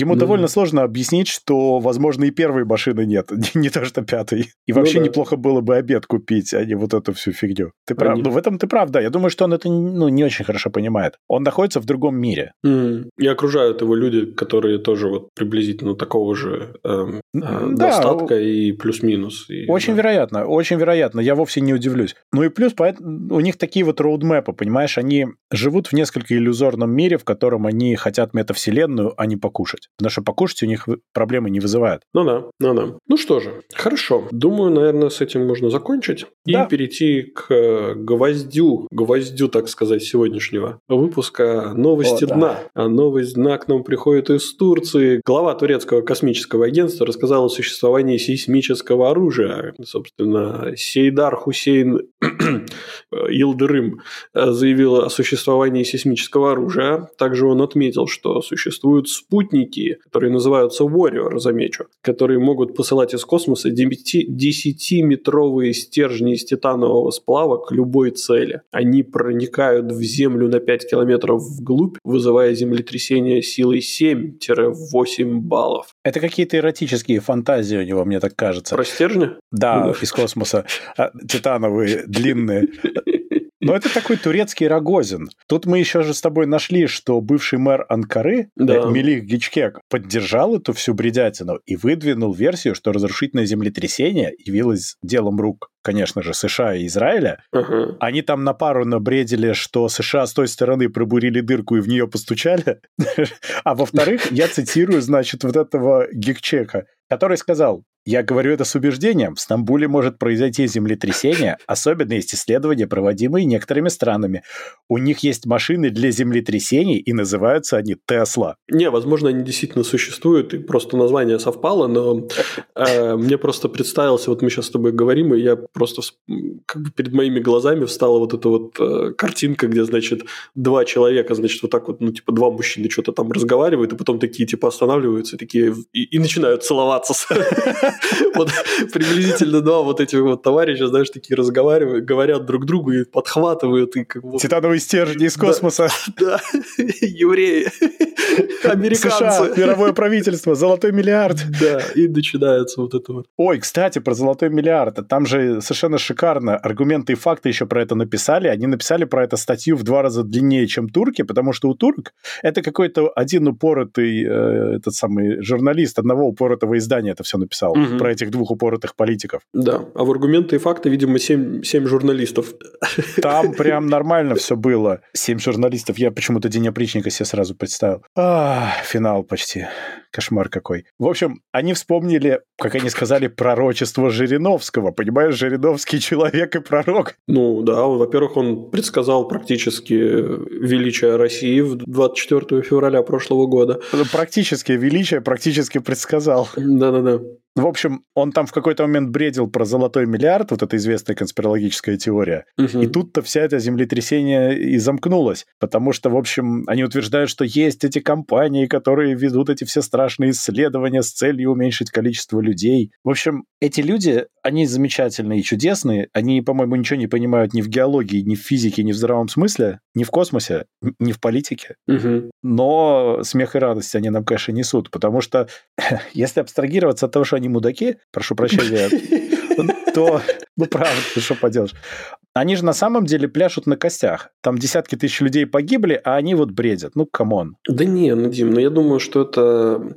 Ему mm довольно сложно объяснить, что, возможно, и первой машины нет, не то что пятой. И ну вообще ну, да. неплохо было бы обед купить, а не вот эту всю фигню. Ты прав. Они... Ну, в этом ты прав, да. Я думаю, что он это ну, не очень хорошо понимает. Он находится в другом мире. Mm. И окружают его люди, которые тоже вот приблизительно такого же эм, э, да, достатка и плюс-минус. И, очень да. вероятно, очень вероятно. Я вовсе не удивлюсь. Ну и плюс, у них такие вот роудмэпы, понимаешь, они живут в несколько иллюзорном мире, в котором они хотят метавселенную, а не покушать покушать. Потому что покушать у них проблемы не вызывает. Ну да, ну да. Ну что же, хорошо. Думаю, наверное, с этим можно закончить да. и перейти к э, гвоздю, гвоздю, так сказать, сегодняшнего выпуска новости О, дна. Да. А новость дна к нам приходит из Турции. Глава турецкого космического агентства рассказал о существовании сейсмического оружия. Собственно, Сейдар Хусейн Илдырым заявил о существовании сейсмического оружия. Также он отметил, что существуют спутники такие, которые называются Warrior, замечу, которые могут посылать из космоса 10-метровые стержни из титанового сплава к любой цели. Они проникают в Землю на 5 километров вглубь, вызывая землетрясение силой 7-8 баллов. Это какие-то эротические фантазии у него, мне так кажется. Про стержни? Да, ну, из космоса. А, титановые, длинные. Но это такой турецкий Рогозин. Тут мы еще же с тобой нашли, что бывший мэр Анкары, да. Э, Мелих Гичкек, поддержал эту всю бредятину и выдвинул версию, что разрушительное землетрясение явилось делом рук конечно же, США и Израиля, uh-huh. они там на пару набредили, что США с той стороны пробурили дырку и в нее постучали. а во-вторых, я цитирую, значит, вот этого Гикчека, который сказал, я говорю это с убеждением. В Стамбуле может произойти землетрясение. Особенно есть исследования, проводимые некоторыми странами. У них есть машины для землетрясений, и называются они Тесла. Не, возможно, они действительно существуют, и просто название совпало, но э, мне просто представился, вот мы сейчас с тобой говорим, и я просто как бы перед моими глазами встала вот эта вот э, картинка, где, значит, два человека, значит, вот так вот, ну, типа, два мужчины что-то там разговаривают, и потом такие, типа, останавливаются, такие, и, и начинают целоваться. Вот приблизительно два вот этих вот товарища, знаешь, такие разговаривают, говорят друг другу и подхватывают. И как бы... Титановые стержни из космоса. Да, евреи, американцы. США, мировое правительство, золотой миллиард. Да, и начинается вот это вот. Ой, кстати, про золотой миллиард. Там же совершенно шикарно. Аргументы и факты еще про это написали. Они написали про это статью в два раза длиннее, чем турки, потому что у турок это какой-то один упоротый э, этот самый журналист одного упоротого издания это все написал. Угу про этих двух упоротых политиков. Да, а в аргументы и факты, видимо, семь, семь журналистов. Там прям нормально все было. Семь журналистов. Я почему-то День опричника себе сразу представил. А, финал почти. Кошмар какой. В общем, они вспомнили, как они сказали, пророчество Жириновского. Понимаешь, Жириновский человек и пророк. Ну да, во-первых, он предсказал практически величие России в 24 февраля прошлого года. Практически величие, практически предсказал. Да-да-да. В общем, он там в какой-то момент бредил про золотой миллиард, вот эта известная конспирологическая теория. Угу. И тут-то вся это землетрясение и замкнулось. Потому что, в общем, они утверждают, что есть эти компании, которые ведут эти все страшные исследования с целью уменьшить количество людей. В общем, эти люди, они замечательные и чудесные. Они, по-моему, ничего не понимают ни в геологии, ни в физике, ни в здравом смысле, ни в космосе, ни в политике. Угу. Но смех и радость они нам, конечно, несут. Потому что если абстрагироваться от того, что они мудаки, прошу прощения, то, ну, правда, что поделаешь. Они же на самом деле пляшут на костях. Там десятки тысяч людей погибли, а они вот бредят. Ну, come on. Да не, ну, Дим, ну я думаю, что это...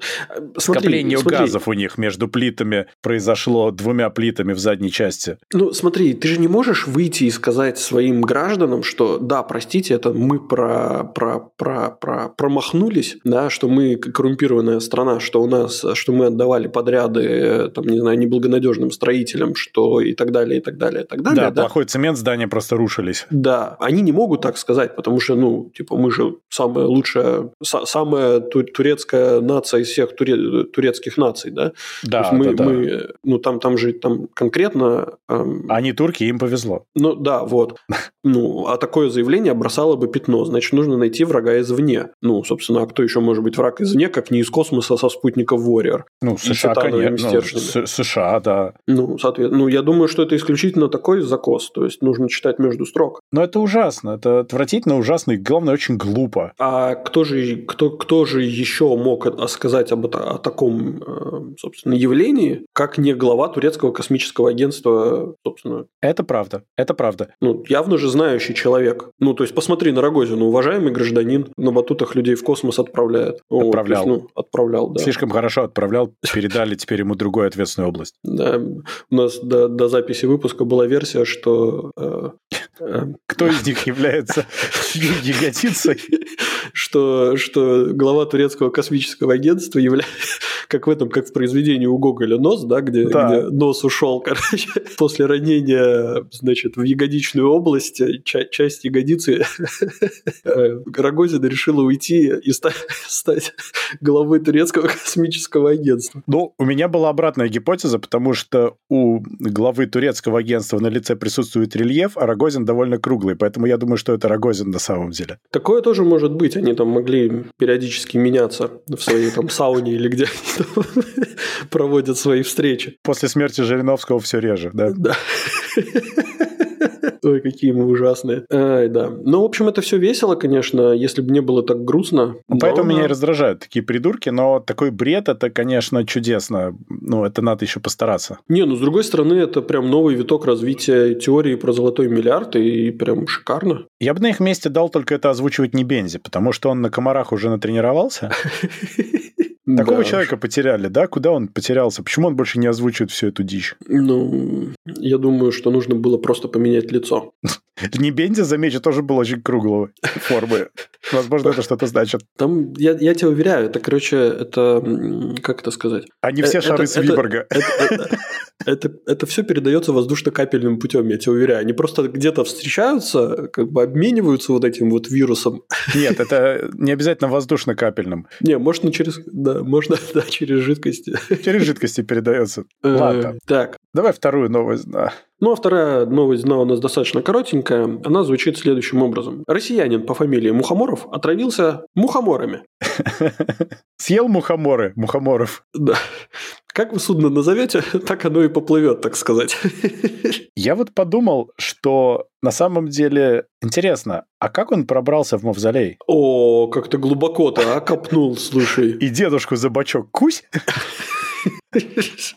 Смотри, Скопление смотри. газов у них между плитами произошло двумя плитами в задней части. Ну, смотри, ты же не можешь выйти и сказать своим гражданам, что да, простите, это мы про, про, про, про, промахнулись, да, что мы коррумпированная страна, что у нас, что мы отдавали подряды, там, не знаю, неблагонадежным строителям, что и так далее, и так далее, и так далее. Да, да? плохой цемент, здания просто рушились. Да, они не могут так сказать, потому что, ну, типа, мы же самая лучшая, самая турецкая нация из всех туре, турецких наций, да? Да, мы, да, мы, ну, там, там же там конкретно... Эм... Они турки, им повезло. Ну, да, вот. Ну, а такое заявление бросало бы пятно. Значит, нужно найти врага извне. Ну, собственно, а кто еще может быть враг извне, как не из космоса со спутников Warrior? Ну, США, конечно. Ну, США, да. Ну, соответственно, ну, я думаю, что это исключительно такой закос. То есть, нужно читать между строк. Но это ужасно. Это отвратительно, ужасно и, главное, очень глупо. А кто же, кто, кто же еще мог сказать об, о таком, э, собственно, явлении, как не глава турецкого космического агентства, собственно? Это правда. Это правда. Ну, явно же знающий человек. Ну, то есть, посмотри на Рогозину, уважаемый гражданин, на батутах людей в космос отправляет. Отправлял. Вот, есть, ну, отправлял, да. Слишком хорошо отправлял, передали теперь ему другую ответственную область. Да, у нас до, до записи выпуска была версия, что... euh, Кто из них является ягодицей? Что, что глава турецкого космического агентства является как в этом, как в произведении у Гоголя нос, да, где, да. где нос ушел, короче, после ранения, значит, в ягодичную область, ча- часть ягодицы э, Рогозина решила уйти и стать, стать главой турецкого космического агентства. Ну, у меня была обратная гипотеза, потому что у главы турецкого агентства на лице присутствует рельеф, а Рогозин довольно круглый, поэтому я думаю, что это Рогозин на самом деле. Такое тоже может быть, они там могли периодически меняться в своей там сауне или где проводят свои встречи. После смерти Жириновского все реже, да? Да. Ой, какие мы ужасные. Ай, да. Ну, в общем, это все весело, конечно, если бы не было так грустно. Поэтому но... меня и раздражают такие придурки, но такой бред, это, конечно, чудесно. Ну, это надо еще постараться. Не, ну, с другой стороны, это прям новый виток развития теории про золотой миллиард, и прям шикарно. Я бы на их месте дал только это озвучивать не Бензи, потому что он на комарах уже натренировался. Такого да. человека потеряли, да? Куда он потерялся? Почему он больше не озвучивает всю эту дичь? Ну, я думаю, что нужно было просто поменять лицо. Не Бенди, замечу, тоже был очень круглого формы. Возможно, это что-то значит. Там, я, я тебя уверяю, это, короче, это, как это сказать? Они все э, шары это, Свиборга. Это, это, это, это все передается воздушно-капельным путем, я тебя уверяю. Они просто где-то встречаются, как бы обмениваются вот этим вот вирусом. Нет, это не обязательно воздушно-капельным. Не, можно через, да, можно, да, через жидкости. Через жидкости передается. Э, Ладно. Так. Давай вторую новость, да. Ну, а вторая новость дна у нас достаточно коротенькая. Она звучит следующим образом. Россиянин по фамилии Мухоморов отравился мухоморами. Съел мухоморы, мухоморов. Да. Как вы судно назовете, так оно и поплывет, так сказать. Я вот подумал, что на самом деле интересно, а как он пробрался в мавзолей? О, как то глубоко-то, а, копнул, слушай. И дедушку за бочок кусь?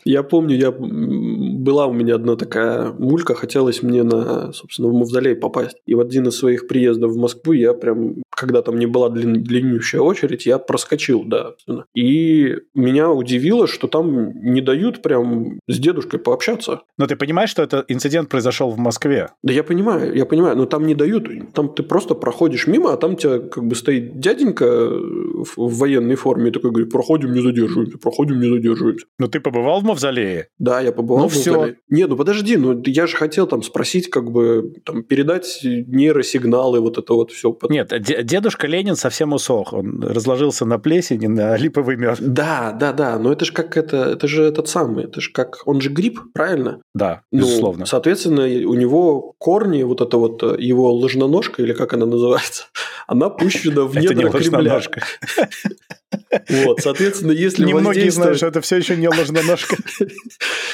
Я помню, я была у меня одна такая мулька, хотелось мне на, собственно, в Мавзолей попасть. И в один из своих приездов в Москву я прям, когда там не была длин, длиннющая очередь, я проскочил, да. И меня удивило, что там не дают прям с дедушкой пообщаться. Но ты понимаешь, что этот инцидент произошел в Москве? Да я понимаю, я понимаю, но там не дают, там ты просто проходишь мимо, а там тебя как бы стоит дяденька в военной форме и такой говорит, проходим, не задерживаемся, проходим, не задерживаемся. Ну, ты побывал в мавзолее? Да, я побывал ну, в мавзолее. Все. Не, ну подожди, ну я же хотел там спросить, как бы, там, передать нейросигналы, вот это вот все. Нет, дедушка Ленин совсем усох. Он разложился на плесени, на липовый мед. Да, да, да, но это же как это, это же этот самый, это же как, он же гриб, правильно? Да, ну, безусловно. Соответственно, у него корни, вот это вот его ложноножка, или как она называется, она пущена в недра Кремля. Вот, соответственно, если Немногие знают, что это все еще не ложноножка.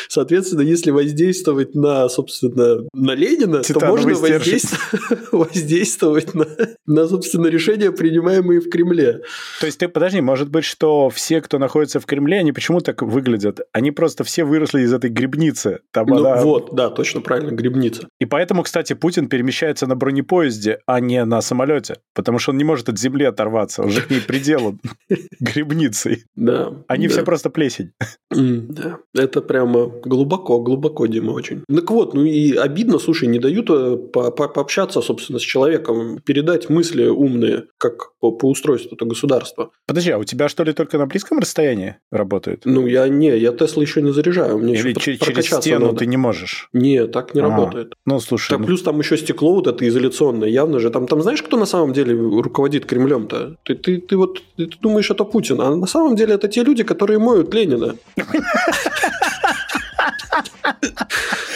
Соответственно, если воздействовать на, собственно, на Ленина, то можно воздействовать на, на, собственно, решения, принимаемые в Кремле. То есть ты, подожди, может быть, что все, кто находится в Кремле, они почему так выглядят? Они просто все выросли из этой грибницы. Там ну, она... Вот, да, точно правильно, грибница. И поэтому, кстати, Путин перемещается на бронепоезде, а не на самолете, потому что он не может от земли оторваться, он же к ней приделан грибницей. Да. Они да. все просто плесень. Да, это прямо глубоко, глубоко, Дима, очень. Так вот, ну и обидно, слушай, не дают э, по -по пообщаться, собственно, с человеком, передать мысли умные, как по, по устройству это государства. Подожди, а у тебя что ли только на близком расстоянии работает? Ну, я не, я Тесла еще не заряжаю. Мне Или еще через стену надо. ты не можешь? Нет, так не а, работает. Ну, слушай. Так, ну... Плюс там еще стекло вот это изоляционное, явно же. Там, там знаешь, кто на самом деле руководит Кремлем-то? Ты, ты, ты вот ты думаешь, это Путин, а на самом деле это те люди, которые моют Ленина.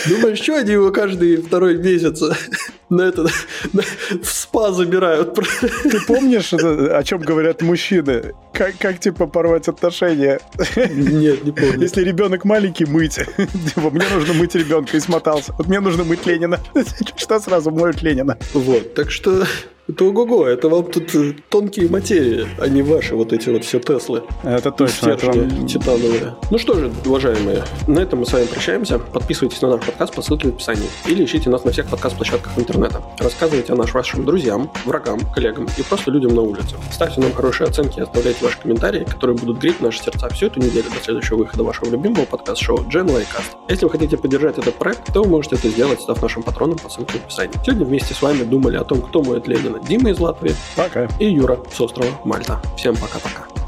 Думаешь, что они его каждый второй месяц на это, на, в спа забирают? Ты помнишь, о чем говорят мужчины? Как, как типа порвать отношения? Нет, не помню. Если ребенок маленький, мыть. Типа, мне нужно мыть ребенка и смотался. Вот мне нужно мыть Ленина. Что сразу моют Ленина? Вот, так что это ого-го, это вам тут тонкие материи, а не ваши вот эти вот все Теслы. Это точно. Это вам... титановые. Ну что же, уважаемые, на этом мы с вами прощаемся. Подписывайтесь на наш подкаст по ссылке в описании. Или ищите нас на всех подкаст-площадках интернета. Рассказывайте о нас вашим друзьям, врагам, коллегам и просто людям на улице. Ставьте нам хорошие оценки и оставляйте ваши комментарии, которые будут греть наши сердца всю эту неделю до следующего выхода вашего любимого подкаст-шоу Gen Cast. Если вы хотите поддержать этот проект, то вы можете это сделать, став нашим патроном по ссылке в описании. Сегодня вместе с вами думали о том, кто моет Ленина Дима из Латвии. Пока. И Юра с острова Мальта. Всем пока-пока.